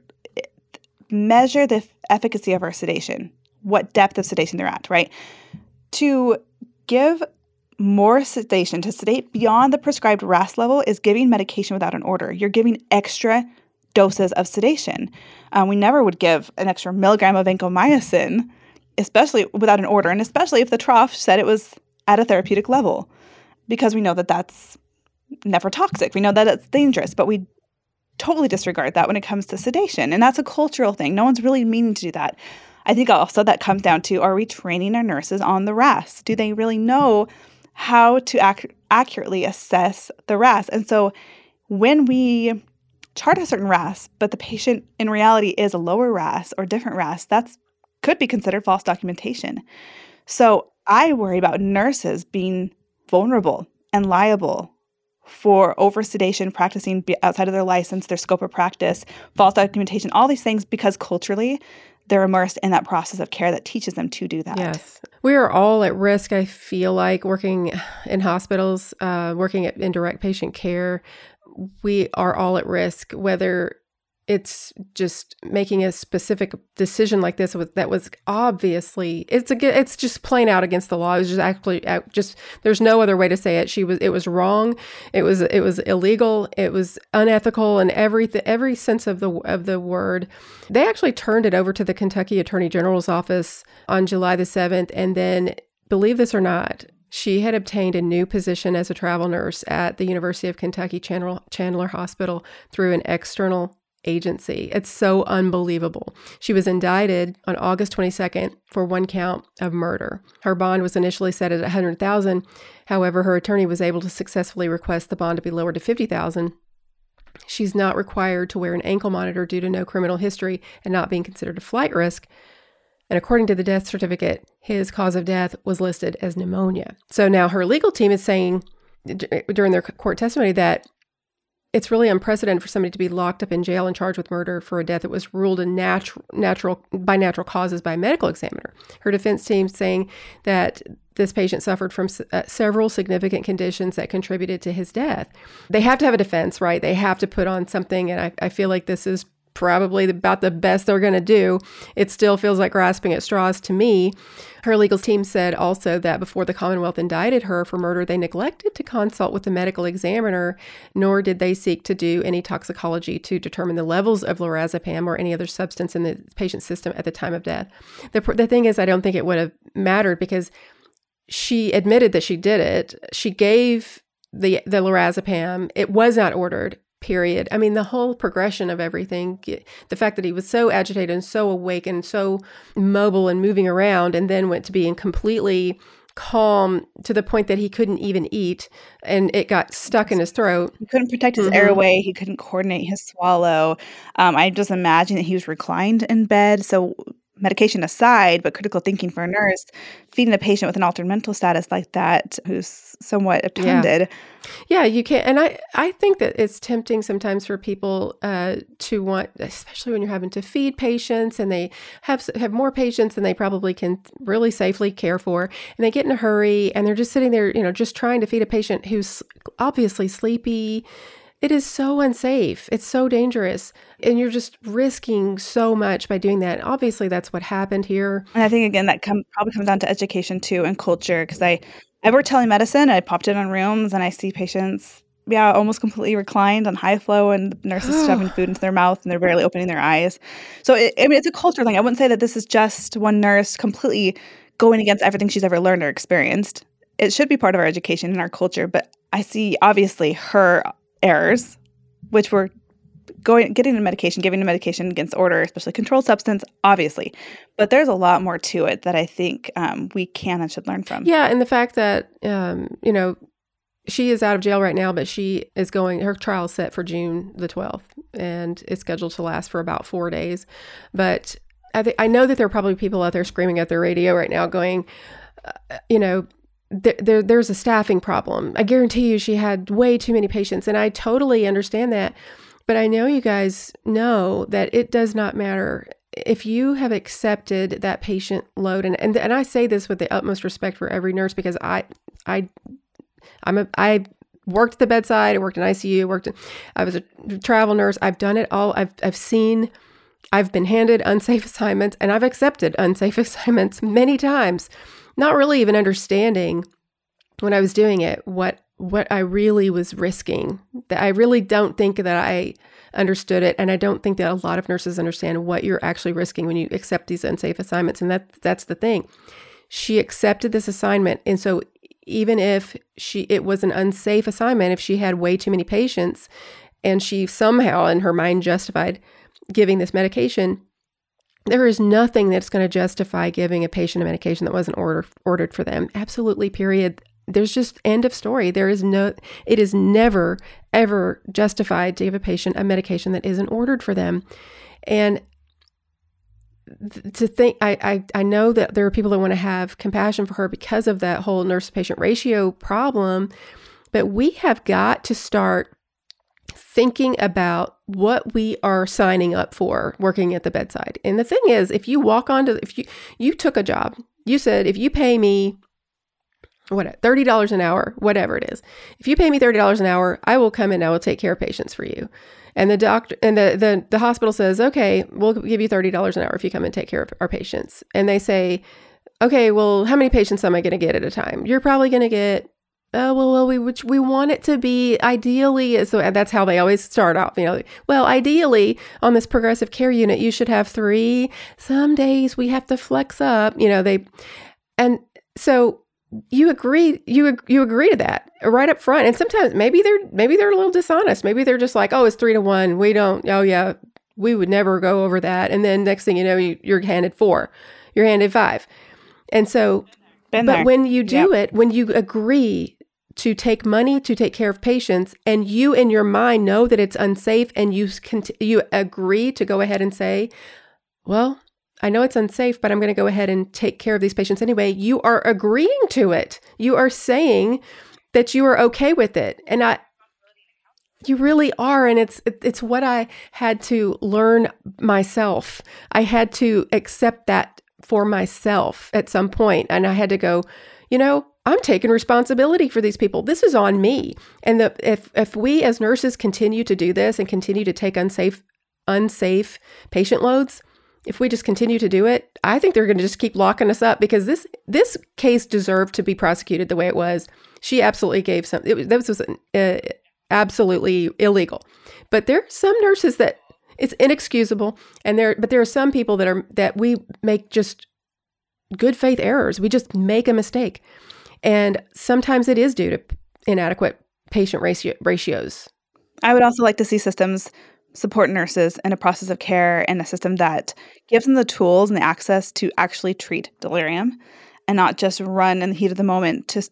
[SPEAKER 2] measure the efficacy of our sedation, what depth of sedation they're at, right? To give more sedation, to sedate beyond the prescribed RASS level, is giving medication without an order. You're giving extra doses of sedation. Um, we never would give an extra milligram of vancomycin, especially without an order, and especially if the trough said it was at a therapeutic level, because we know that that's never toxic. We know that it's dangerous, but we totally disregard that when it comes to sedation. And that's a cultural thing. No one's really meaning to do that. I think also that comes down to are we training our nurses on the RASS? Do they really know how to ac- accurately assess the RASS? And so when we chart a certain RASS, but the patient in reality is a lower RASS or different RASS, that's could be considered false documentation. So I worry about nurses being vulnerable and liable for oversedation, practicing outside of their license, their scope of practice, false documentation, all these things because culturally they're immersed in that process of care that teaches them to do that.
[SPEAKER 1] Yes. We are all at risk, I feel like, working in hospitals, uh, working in direct patient care. We are all at risk, whether it's just making a specific decision like this with that was obviously it's a it's just plain out against the law. It was just actually uh, just there's no other way to say it. She was it was wrong. It was it was illegal. It was unethical in every every sense of the of the word. They actually turned it over to the Kentucky Attorney General's office on July the 7th and then believe this or not, she had obtained a new position as a travel nurse at the University of Kentucky Chandler Hospital through an external agency. It's so unbelievable. She was indicted on August 22nd for one count of murder. Her bond was initially set at 100,000. However, her attorney was able to successfully request the bond to be lowered to 50,000. She's not required to wear an ankle monitor due to no criminal history and not being considered a flight risk. And according to the death certificate, his cause of death was listed as pneumonia. So now her legal team is saying during their court testimony that it's really unprecedented for somebody to be locked up in jail and charged with murder for a death that was ruled a natural, natural by natural causes by a medical examiner. Her defense team saying that this patient suffered from uh, several significant conditions that contributed to his death. They have to have a defense, right? They have to put on something, and I, I feel like this is probably about the best they're going to do. It still feels like grasping at straws to me. Her legal team said also that before the Commonwealth indicted her for murder, they neglected to consult with the medical examiner, nor did they seek to do any toxicology to determine the levels of lorazepam or any other substance in the patient's system at the time of death. The, the thing is, I don't think it would have mattered because she admitted that she did it. She gave the the lorazepam. It was not ordered period. I mean, the whole progression of everything, the fact that he was so agitated and so awake and so mobile and moving around, and then went to being completely calm to the point that he couldn't even eat and it got stuck in his throat.
[SPEAKER 2] He couldn't protect his mm-hmm. airway. He couldn't coordinate his swallow. Um, I just imagine that he was reclined in bed. So medication aside, but critical thinking for a nurse, feeding a patient with an altered mental status like that who's somewhat obtunded.
[SPEAKER 1] Yeah, yeah you can't. And I, I think that it's tempting sometimes for people uh, to want, especially when you're having to feed patients and they have have more patients than they probably can really safely care for, and they get in a hurry and they're just sitting there, you know, just trying to feed a patient who's obviously sleepy it is so unsafe. It's so dangerous. And you're just risking so much by doing that. Obviously, that's what happened here.
[SPEAKER 2] And I think, again, that come, probably comes down to education too and culture. Because I, I work telemedicine, I popped in on rooms and I see patients, yeah, almost completely reclined on high flow and the nurses (gasps) shoving food into their mouth and they're barely opening their eyes. So, it, I mean, it's a culture thing. I wouldn't say that this is just one nurse completely going against everything she's ever learned or experienced. It should be part of our education and our culture, but I see obviously her errors, which were going getting the medication, giving the medication against order, especially controlled substance, obviously. But there's a lot more to it that I think um, we can and should learn from.
[SPEAKER 1] Yeah, and the fact that um, you know she is out of jail right now, but she is going. Her trial set for June the 12th, and it's scheduled to last for about four days. But I, th- I know that there are probably people out there screaming at their radio right now, going, uh, you know, there, there, there's a staffing problem. I guarantee you she had way too many patients and I totally understand that. But I know you guys know that it does not matter if you have accepted that patient load and, and and I say this with the utmost respect for every nurse because I I I'm a I worked at the bedside, I worked in ICU, worked in, I was a travel nurse. I've done it all. I've I've seen I've been handed unsafe (laughs) assignments and I've accepted unsafe (laughs) assignments many times not really even understanding when I was doing it what what I really was risking. That I really don't think that I understood it and I don't think that a lot of nurses understand what you're actually risking when you accept these unsafe assignments and that that's the thing. She accepted this assignment and so even if she it was an unsafe assignment if she had way too many patients and she somehow in her mind justified giving this medication there is nothing that's going to justify giving a patient a medication that wasn't order, ordered for them. Absolutely, period. There's just end of story. There is no, it is never, ever justified to give a patient a medication that isn't ordered for them. And to think, I, I, I know that there are people that want to have compassion for her because of that whole nurse patient ratio problem, but we have got to start thinking about what we are signing up for working at the bedside. And the thing is, if you walk onto if you you took a job, you said if you pay me what $30 an hour, whatever it is. If you pay me $30 an hour, I will come and I will take care of patients for you. And the doctor and the the, the hospital says, "Okay, we'll give you $30 an hour if you come and take care of our patients." And they say, "Okay, well, how many patients am I going to get at a time?" You're probably going to get oh well, well we which we want it to be ideally so that's how they always start off you know well ideally on this progressive care unit you should have three. Some days we have to flex up you know they and so you agree you you agree to that right up front. And sometimes maybe they're maybe they're a little dishonest. Maybe they're just like oh it's three to one. We don't oh yeah we would never go over that. And then next thing you know you, you're handed four. You're handed five. And so
[SPEAKER 2] Been
[SPEAKER 1] but
[SPEAKER 2] there.
[SPEAKER 1] when you do
[SPEAKER 2] yep.
[SPEAKER 1] it when you agree to take money to take care of patients and you in your mind know that it's unsafe and you cont- you agree to go ahead and say well I know it's unsafe but I'm going to go ahead and take care of these patients anyway you are agreeing to it you are saying that you are okay with it and I You really are, and it's it's what I had to learn myself. I had to accept that for myself at some point, and I had to go, you know, I'm taking responsibility for these people. This is on me. And the, if if we as nurses continue to do this and continue to take unsafe unsafe patient loads, if we just continue to do it, I think they're going to just keep locking us up because this this case deserved to be prosecuted the way it was. She absolutely gave some. It, this was uh, absolutely illegal. But there are some nurses that it's inexcusable, and there. But there are some people that are that we make just good faith errors. We just make a mistake, and sometimes it is due to inadequate patient ratio, ratios.
[SPEAKER 2] I would also like to see systems support nurses in a process of care and a system that gives them the tools and the access to actually treat delirium and not just run in the heat of the moment to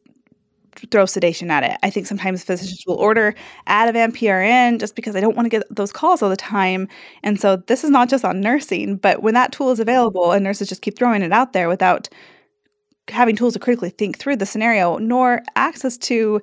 [SPEAKER 2] throw sedation at it. I think sometimes physicians will order Ativan PRN just because they don't want to get those calls all the time. And so this is not just on nursing, but when that tool is available and nurses just keep throwing it out there without having tools to critically think through the scenario, nor access to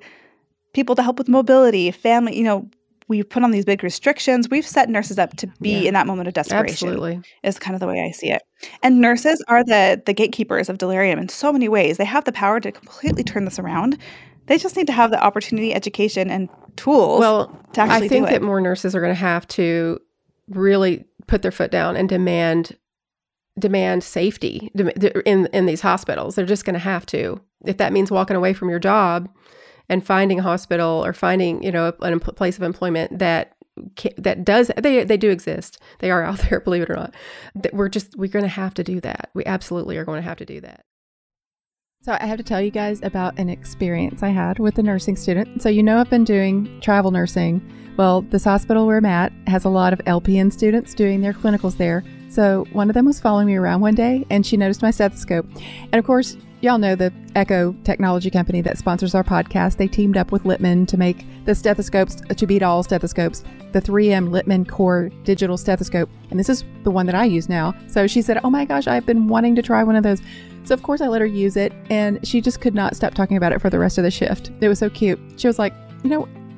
[SPEAKER 2] people to help with mobility, family, you know, we put on these big restrictions. We've set nurses up to be yeah. in that moment of desperation.
[SPEAKER 1] Absolutely.
[SPEAKER 2] Is kind of the way I see it. And nurses are the the gatekeepers of delirium in so many ways. They have the power to completely turn this around. They just need to have the opportunity, education, and tools.
[SPEAKER 1] Well, I think that more nurses are going to have to really put their foot down and demand demand safety in in these hospitals. They're just going to have to. If that means walking away from your job and finding a hospital or finding, you know, a, a place of employment that that does they they do exist. They are out (laughs) there, believe it or not. That We're just we're going to have to do that. We absolutely are going to have to do that.
[SPEAKER 3] So, I have to tell you guys about an experience I had with a nursing student. So, you know, I've been doing travel nursing. Well, this hospital where I'm at has a lot of LPN students doing their clinicals there. So, one of them was following me around one day and she noticed my stethoscope. And of course, y'all know the Eko technology company that sponsors our podcast. They teamed up with Littmann to make the stethoscopes uh, to beat all stethoscopes, the 3M Littmann Core digital stethoscope. And this is the one that I use now. So she said, Oh my gosh, I've been wanting to try one of those. So, of course, I let her use it, and she just could not stop talking about it for the rest of the shift. It was so cute. She was like, You know,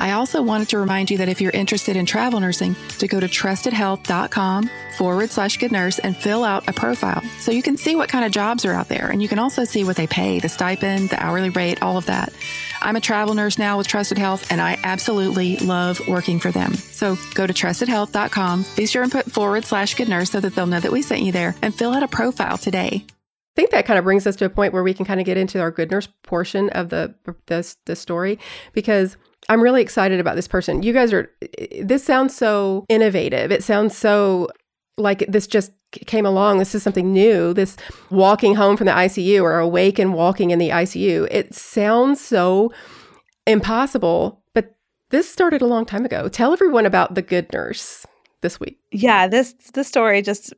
[SPEAKER 3] I also wanted to remind you that if you're interested in travel nursing, to go to trustedhealth.com forward slash good nurse and fill out a profile so you can see what kind of jobs are out there. And you can also see what they pay, the stipend, the hourly rate, all of that. I'm a travel nurse now with Trusted Health, and I absolutely love working for them. So go to trustedhealth.com, be sure and put forward slash good nurse so that they'll know that we sent you there, and fill out a profile today.
[SPEAKER 1] I think that kind of brings us to a point where we can kind of get into our good nurse portion of the the, the story because I'm really excited about this person. You guys are this sounds so innovative. It sounds so like this just came along. This is something new. This walking home from the ICU or awake and walking in the ICU. It sounds so impossible, but this started a long time ago. Tell everyone about the good nurse this week.
[SPEAKER 2] Yeah, this this story just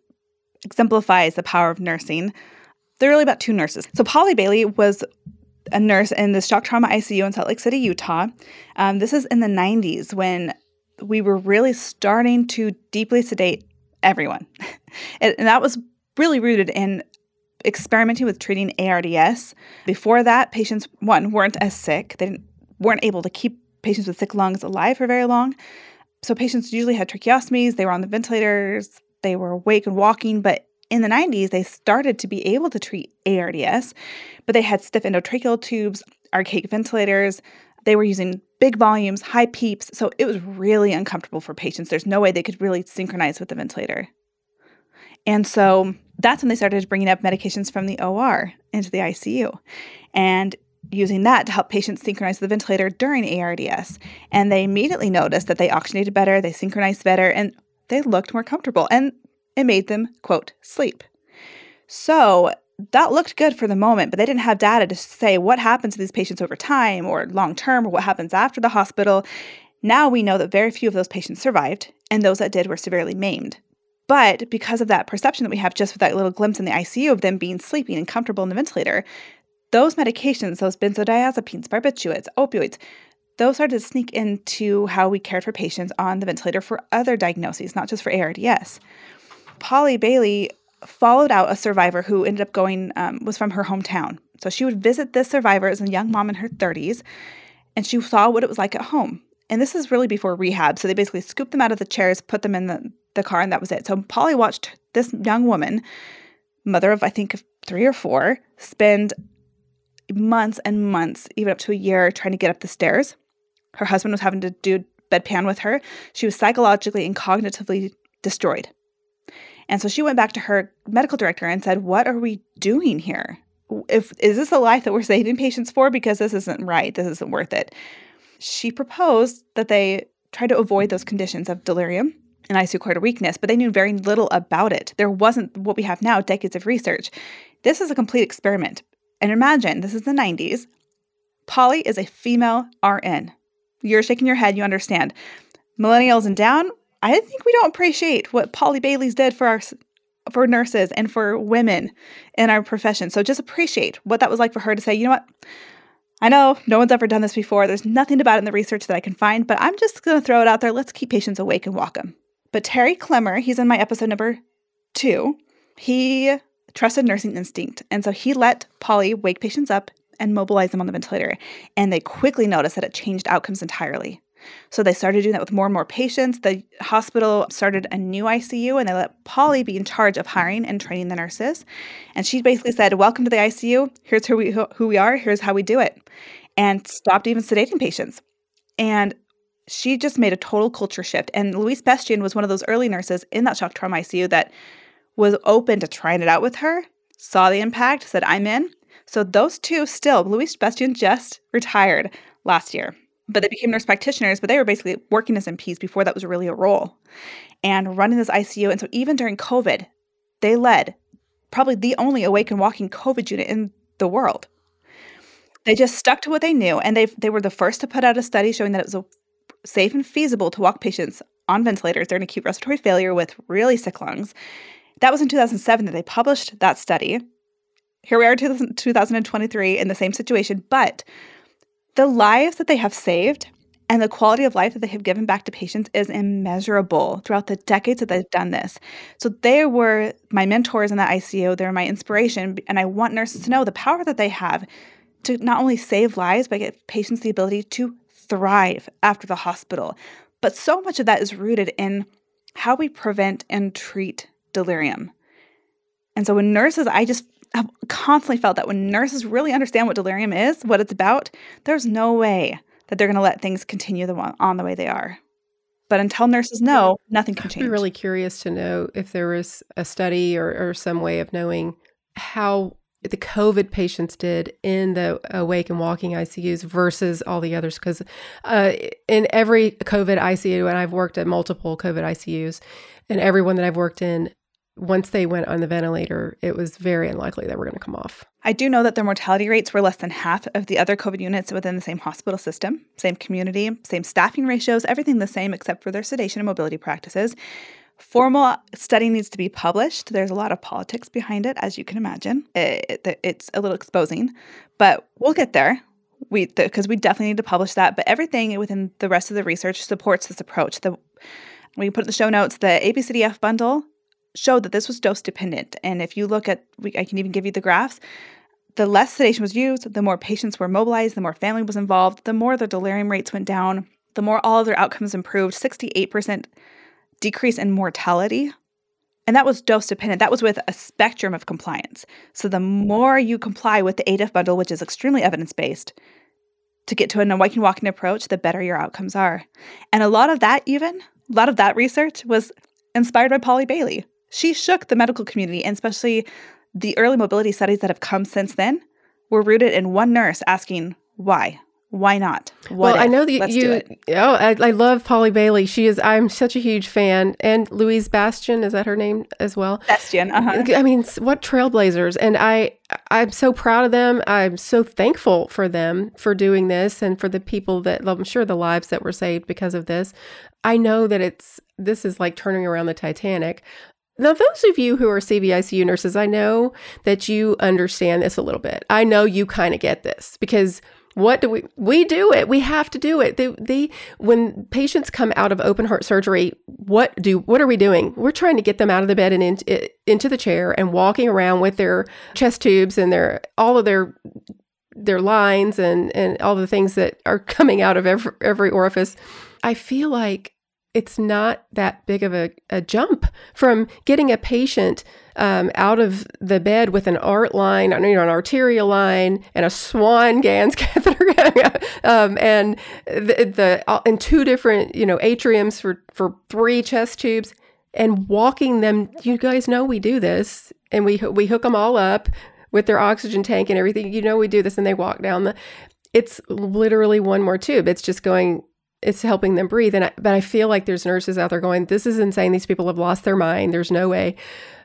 [SPEAKER 2] exemplifies the power of nursing. They're really about two nurses. So Polly Bailey was a nurse in the shock trauma ICU in Salt Lake City, Utah. Um, this is in the 90s when we were really starting to deeply sedate everyone. (laughs) and, and that was really rooted in experimenting with treating ARDS. Before that, patients one weren't as sick. They weren't able to keep patients with sick lungs alive for very long. So patients usually had tracheostomies, they were on the ventilators, they were awake and walking, but in the 90s they started to be able to treat ARDS, but they had stiff endotracheal tubes, archaic ventilators, they were using big volumes, high PEEPs, so it was really uncomfortable for patients. There's no way they could really synchronize with the ventilator. And so that's when they started bringing up medications from the OR into the ICU and using that to help patients synchronize the ventilator during ARDS. And they immediately noticed that they oxygenated better, they synchronized better, and they looked more comfortable. And it made them, quote, sleep. So that looked good for the moment, but they didn't have data to say what happens to these patients over time or long term or what happens after the hospital. Now we know that very few of those patients survived, and those that did were severely maimed. But because of that perception that we have just with that little glimpse in the ICU of them being sleeping and comfortable in the ventilator, those medications, those benzodiazepines, barbiturates, opioids, those started to sneak into how we cared for patients on the ventilator for other diagnoses, not just for ARDS. Polly Bailey followed out a survivor who ended up going, um, was from her hometown. So she would visit this survivor as a young mom in her 30s, and she saw what it was like at home. And this is really before rehab. So they basically scooped them out of the chairs, put them in the, the car, and that was it. So Polly watched this young woman, mother of I think three or four, spend months and months, even up to a year, trying to get up the stairs. Her husband was having to do bedpan with her. She was psychologically and cognitively destroyed. And so she went back to her medical director and said, "What are we doing here? If is this a life that we're (laughs) saving patients for because this isn't right. This isn't worth it." She proposed that they try to avoid those conditions of delirium and corridor weakness, but they knew very little about it. There wasn't what we have now, decades of research. This is a complete experiment. And imagine, this is the 90s. Polly is a female RN. You're shaking your head, you understand. Millennials and down, I think we don't appreciate what Polly Bailey's did for our for nurses and for women in our profession. So just appreciate what that was like for her to say, you know what? I know no one's ever done this before. There's nothing about it in the research that I can find, but I'm just going to throw it out there. Let's keep patients awake and walk them. But Terry Clemmer, he's in my episode number two. He trusted nursing instinct. And so he let Polly wake patients up and mobilize them on the ventilator. And they quickly noticed that it changed outcomes entirely. So they started doing that with more and more patients. The hospital started a new ICU and they let Polly be in charge of hiring and training the nurses. And she basically said, Welcome to the ICU. Here's who we, who we are. Here's how we do it. And stopped even sedating patients. And she just made a total culture shift. And Louise Bezdjian was one of those early nurses in that shock trauma ICU that was open to trying it out with her, saw the impact, said, I'm in. So those two still, Louise Bezdjian just retired last year but they became nurse practitioners, but they were basically working as NPs before that was really a role and running this ICU. And so even during COVID, they led probably the only awake and walking COVID unit in the world. They just stuck to what they knew, and they they were the first to put out a study showing that it was a, safe and feasible to walk patients on ventilators during acute respiratory failure with really sick lungs. That was in 2007 that they published that study. Here we are in 2023 in the same situation, but the lives that they have saved and the quality of life that they have given back to patients is immeasurable throughout the decades that they've done this. So they were my mentors in that ICU, they're my inspiration, and I want nurses to know the power that they have to not only save lives, but give patients the ability to thrive after the hospital. But so much of that is rooted in how we prevent and treat delirium. And so when nurses, I just I've constantly felt that when nurses really understand what delirium is, what it's about, there's no way that they're going to let things continue the, on the way they are. But until nurses know, nothing can change.
[SPEAKER 1] I'd be really curious to know if there was a study or, or some way of knowing how the COVID patients did in the awake and walking ICUs versus all the others. Because uh, in every COVID ICU, and I've worked at multiple COVID ICUs, and everyone that I've worked in, once they went on the ventilator, it was very unlikely they were going to come off.
[SPEAKER 2] I do know that their mortality rates were less than half of the other COVID units within the same hospital system, same community, same staffing ratios, everything the same except for their sedation and mobility practices. Formal study needs to be published. There's a lot of politics behind it, as you can imagine. It, it, it's a little exposing, but we'll get there. We because we definitely need to publish that. But everything within the rest of the research supports this approach. The we put the show notes the ABCDF bundle showed that this was dose dependent. And if you look at, we, I can even give you the graphs, the less sedation was used, the more patients were mobilized, the more family was involved, the more the delirium rates went down, the more all of their outcomes improved 68% decrease in mortality. And that was dose dependent. That was with a spectrum of compliance. So the more you comply with the ADEF bundle, which is extremely evidence based, to get to an awakening walking approach, the better your outcomes are. And a lot of that, even, a lot of that research was inspired by Polly Bailey She shook the medical community, and especially the early mobility studies that have come since then were rooted in one nurse asking, why? Why not?
[SPEAKER 1] What well, if? I know that Let's you. Oh, I, I, love Polly Bailey. She is. I'm such a huge fan, and Louise Bastian is that her name as well?
[SPEAKER 2] Bastian. Uh-huh.
[SPEAKER 1] I mean, what trailblazers! And I, I'm so proud of them. I'm so thankful for them for doing this, and for the people that I'm sure the lives that were saved because of this. I know that it's this is like turning around the Titanic. Now, those of you who are CVICU nurses, I know that you understand this a little bit. I know you kind of get this because what do we we do it. We have to do it. They, they when patients come out of open heart surgery what do what are we doing? We're trying to get them out of the bed and in, into the chair and walking around with their chest tubes and their all of their their lines and and all the things that are coming out of every, every orifice. I feel like it's not that big of a, a jump from getting a patient um, out of the bed with an art line, you know, an arterial line, and a Swan Ganz (laughs) catheter, um, and the, the uh, in two different you know atriums for for three chest tubes, and walking them. You guys know we do this, and we we hook them all up with their oxygen tank and everything. You know we do this, and they walk down the. It's literally one more tube. It's just going it's helping them breathe. And I, but I feel like there's nurses out there going, "This is insane. These people have lost their mind. There's no way."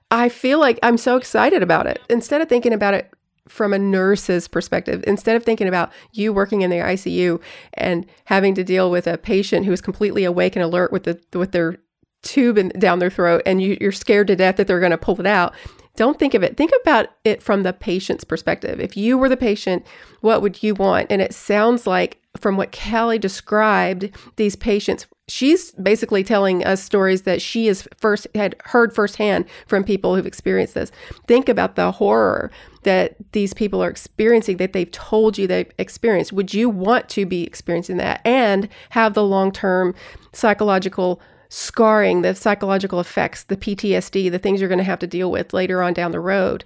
[SPEAKER 1] I feel like I'm so excited about it. Instead of thinking about it from a nurse's perspective, instead of thinking about you working in the ICU and having to deal with a patient who is completely awake and alert with the with their tube in, down their throat, and you, you're scared to death that they're going to pull it out. Don't think of it. Think about it from the patient's perspective. If you were the patient, what would you want? And it sounds like from what Kali described, these patients, she's basically telling us stories that she has first had heard firsthand from people who've experienced this. Think about the horror that these people are experiencing that they've told you they've experienced. Would you want to be experiencing that and have the long-term psychological scarring, the psychological effects, the PTSD, the things you're going to have to deal with later on down the road,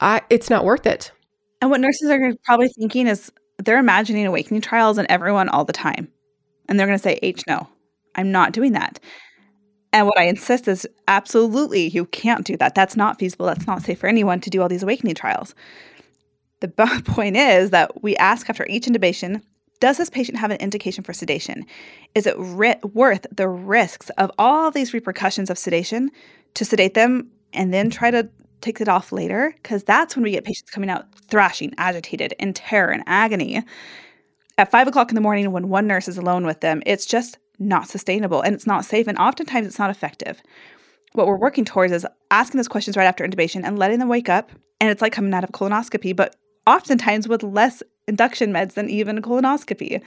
[SPEAKER 1] I, it's not worth it.
[SPEAKER 2] And what nurses are probably thinking is they're imagining awakening trials and everyone all the time. And they're going to say, H, no, I'm not doing that. And what I insist is absolutely, you can't do that. That's not feasible. That's not safe for anyone to do all these awakening trials. The (laughs) point is that we ask after each intubation does this patient have an indication for sedation? Is it ri- worth the risks of all these repercussions of sedation to sedate them and then try to take it off later? Because that's when we get patients coming out thrashing, agitated, in terror and agony. At five o'clock in the morning, when one nurse is alone with them, it's just not sustainable and it's not safe, and oftentimes it's not effective. What we're working towards is asking those questions right after intubation and letting them wake up. And it's like coming out of colonoscopy, but oftentimes with less induction meds than even colonoscopy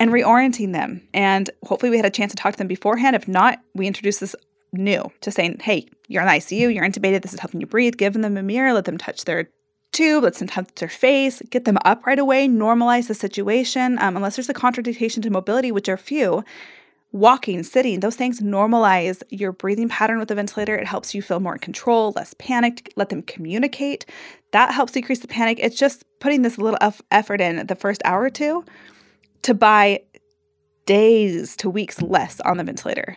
[SPEAKER 2] and reorienting them. And hopefully, we had a chance to talk to them beforehand. If not, we introduce this new to saying, hey, you're in the ICU, you're intubated, this is helping you breathe. Give them a mirror, let them touch their tube, let them touch their face, get them up right away, normalize the situation. Um, unless there's a contraindication to mobility, which are few, walking, sitting, those things normalize your breathing pattern with the ventilator. It helps you feel more in control, less panicked, let them communicate. That helps decrease the panic. It's just putting this little effort in the first hour or two to buy days to weeks less on the ventilator.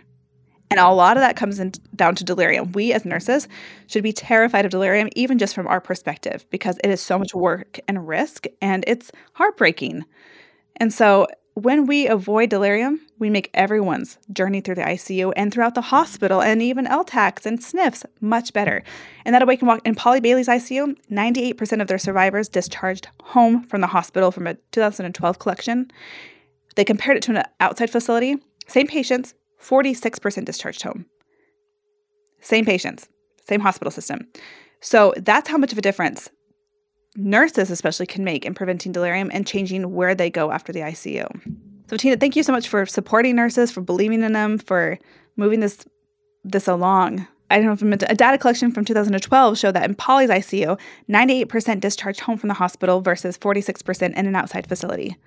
[SPEAKER 2] And a lot of that comes in, down to delirium. We as nurses should be terrified of delirium, even just from our perspective, because it is so much work and risk and it's heartbreaking. And so when we avoid delirium, we make everyone's journey through the ICU and throughout the hospital and even LTACs and SNFs much better. And that Awake Walk in Polly Bailey's ICU, 98% of their survivors discharged home from the hospital from a 2012 collection. They compared it to an outside facility. Same patients, 46% discharged home. Same patients, same hospital system. So that's how much of a difference nurses especially can make in preventing delirium and changing where they go after the ICU. So Tina, thank you so much for supporting nurses, for believing in them, for moving this this along. I don't know if I'm a data collection from 2012 showed that in Polly's ICU, 98% discharged home from the hospital versus 46% in an outside facility.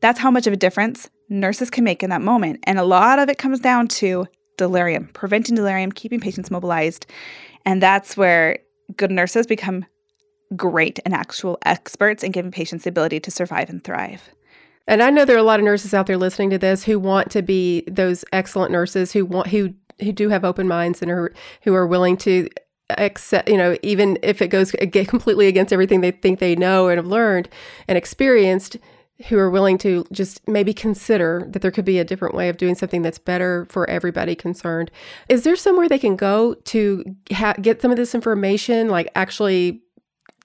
[SPEAKER 2] That's how much of a difference nurses can make in that moment. And a lot of it comes down to delirium, preventing delirium, keeping patients mobilized. And that's where good nurses become great and actual experts in giving patients the ability to survive and thrive.
[SPEAKER 1] And I know there are a lot of nurses out there listening to this who want to be those excellent nurses who want who who do have open minds and are who are willing to accept, you know, even if it goes completely against everything they think they know and have learned and experienced, who are willing to just maybe consider that there could be a different way of doing something that's better for everybody concerned. Is there somewhere they can go to ha- get some of this information, like actually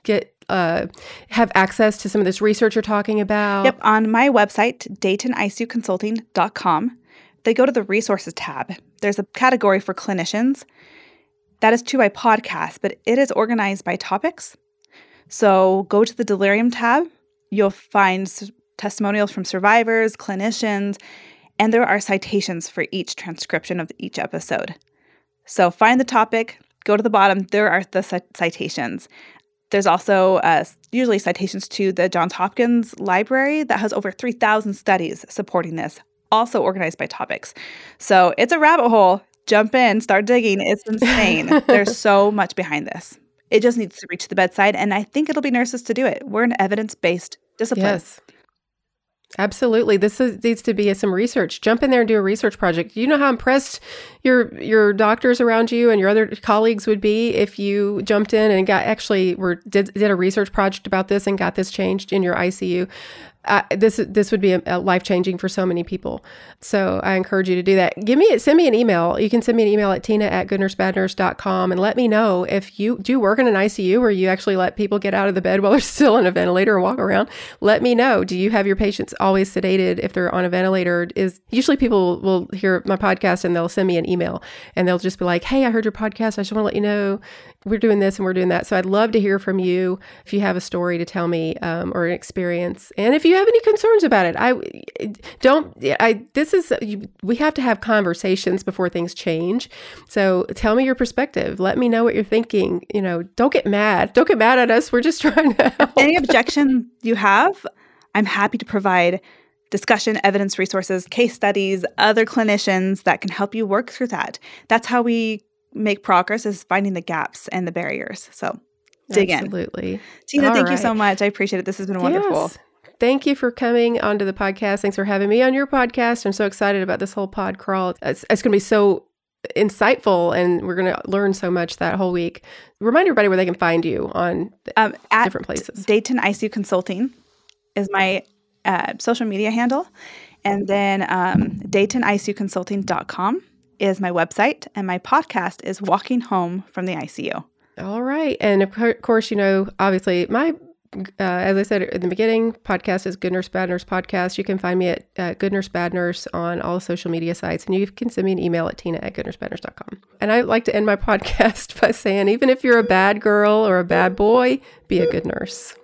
[SPEAKER 1] get uh, have access to some of this research you're talking about?
[SPEAKER 2] Yep, on my website, DaytonICUconsulting.com, they go to the resources tab. There's a category for clinicians. That is too by podcast, but it is organized by topics. So go to the delirium tab. You'll find testimonials from survivors, clinicians, and there are citations for each transcription of each episode. So find the topic, go to the bottom, there are the citations. There's also uh, usually citations to the Johns Hopkins Library that has over 3,000 studies supporting this, also organized by topics. So it's a rabbit hole. Jump in, start digging. It's (laughs) insane. There's so much behind this. It just needs to reach the bedside, and I think it'll be nurses to do it. We're an evidence based discipline.
[SPEAKER 1] Yes. Absolutely. This is, needs to be some research. Jump in there and do a research project. You know how impressed your your doctors around you and your other colleagues would be if you jumped in and got actually were did, did a research project about this and got this changed in your ICU uh, this this would be a, a life changing for so many people. So I encourage you to do that. Give me send me an email. You can send me an email at tina at goodnursebadnurse.com and let me know if you do work in an ICU where you actually let people get out of the bed while they're still on a ventilator and walk around. Let me know. Do you have your patients always sedated if they're on a ventilator? Is usually people will hear my podcast and they'll send me an email and they'll just be like, "Hey, I heard your podcast. I just want to let you know we're doing this and we're doing that. So I'd love to hear from you if you have a story to tell me um, or an experience, and if you have any concerns about it. I don't. I this is we have to have conversations before things change. So tell me your perspective. Let me know what you're thinking. You know, don't get mad. Don't get mad at us. We're just (laughs) trying to. Help.
[SPEAKER 2] Any objection you have, I'm happy to provide discussion, evidence resources, case studies, other clinicians that can help you work through that. That's how we make progress is finding the gaps and the barriers. So dig in.
[SPEAKER 1] Absolutely.
[SPEAKER 2] in. Tina, All thank right. you so much. I appreciate it. This has been wonderful. Yes.
[SPEAKER 1] Thank you for coming onto the podcast. Thanks for having me on your podcast. I'm so excited about this whole pod crawl. It's, it's going to be so insightful and we're going to learn so much that whole week. Remind everybody where they can find you on um, different places.
[SPEAKER 2] Dayton ICU Consulting is my uh, social media handle. And then um, DaytonICUconsulting.com is my website, and my podcast is Walking Home from the ICU.
[SPEAKER 1] All right. And of course, you know, obviously, my uh, as I said in the beginning, podcast is Good Nurse Bad Nurse podcast. You can find me at uh, Good Nurse Bad Nurse on all social media sites, and you can send me an email at tina at goodnursebadnurse.com. And I like to end my (laughs) podcast by saying, even if you're a bad girl or a bad boy, be a good nurse.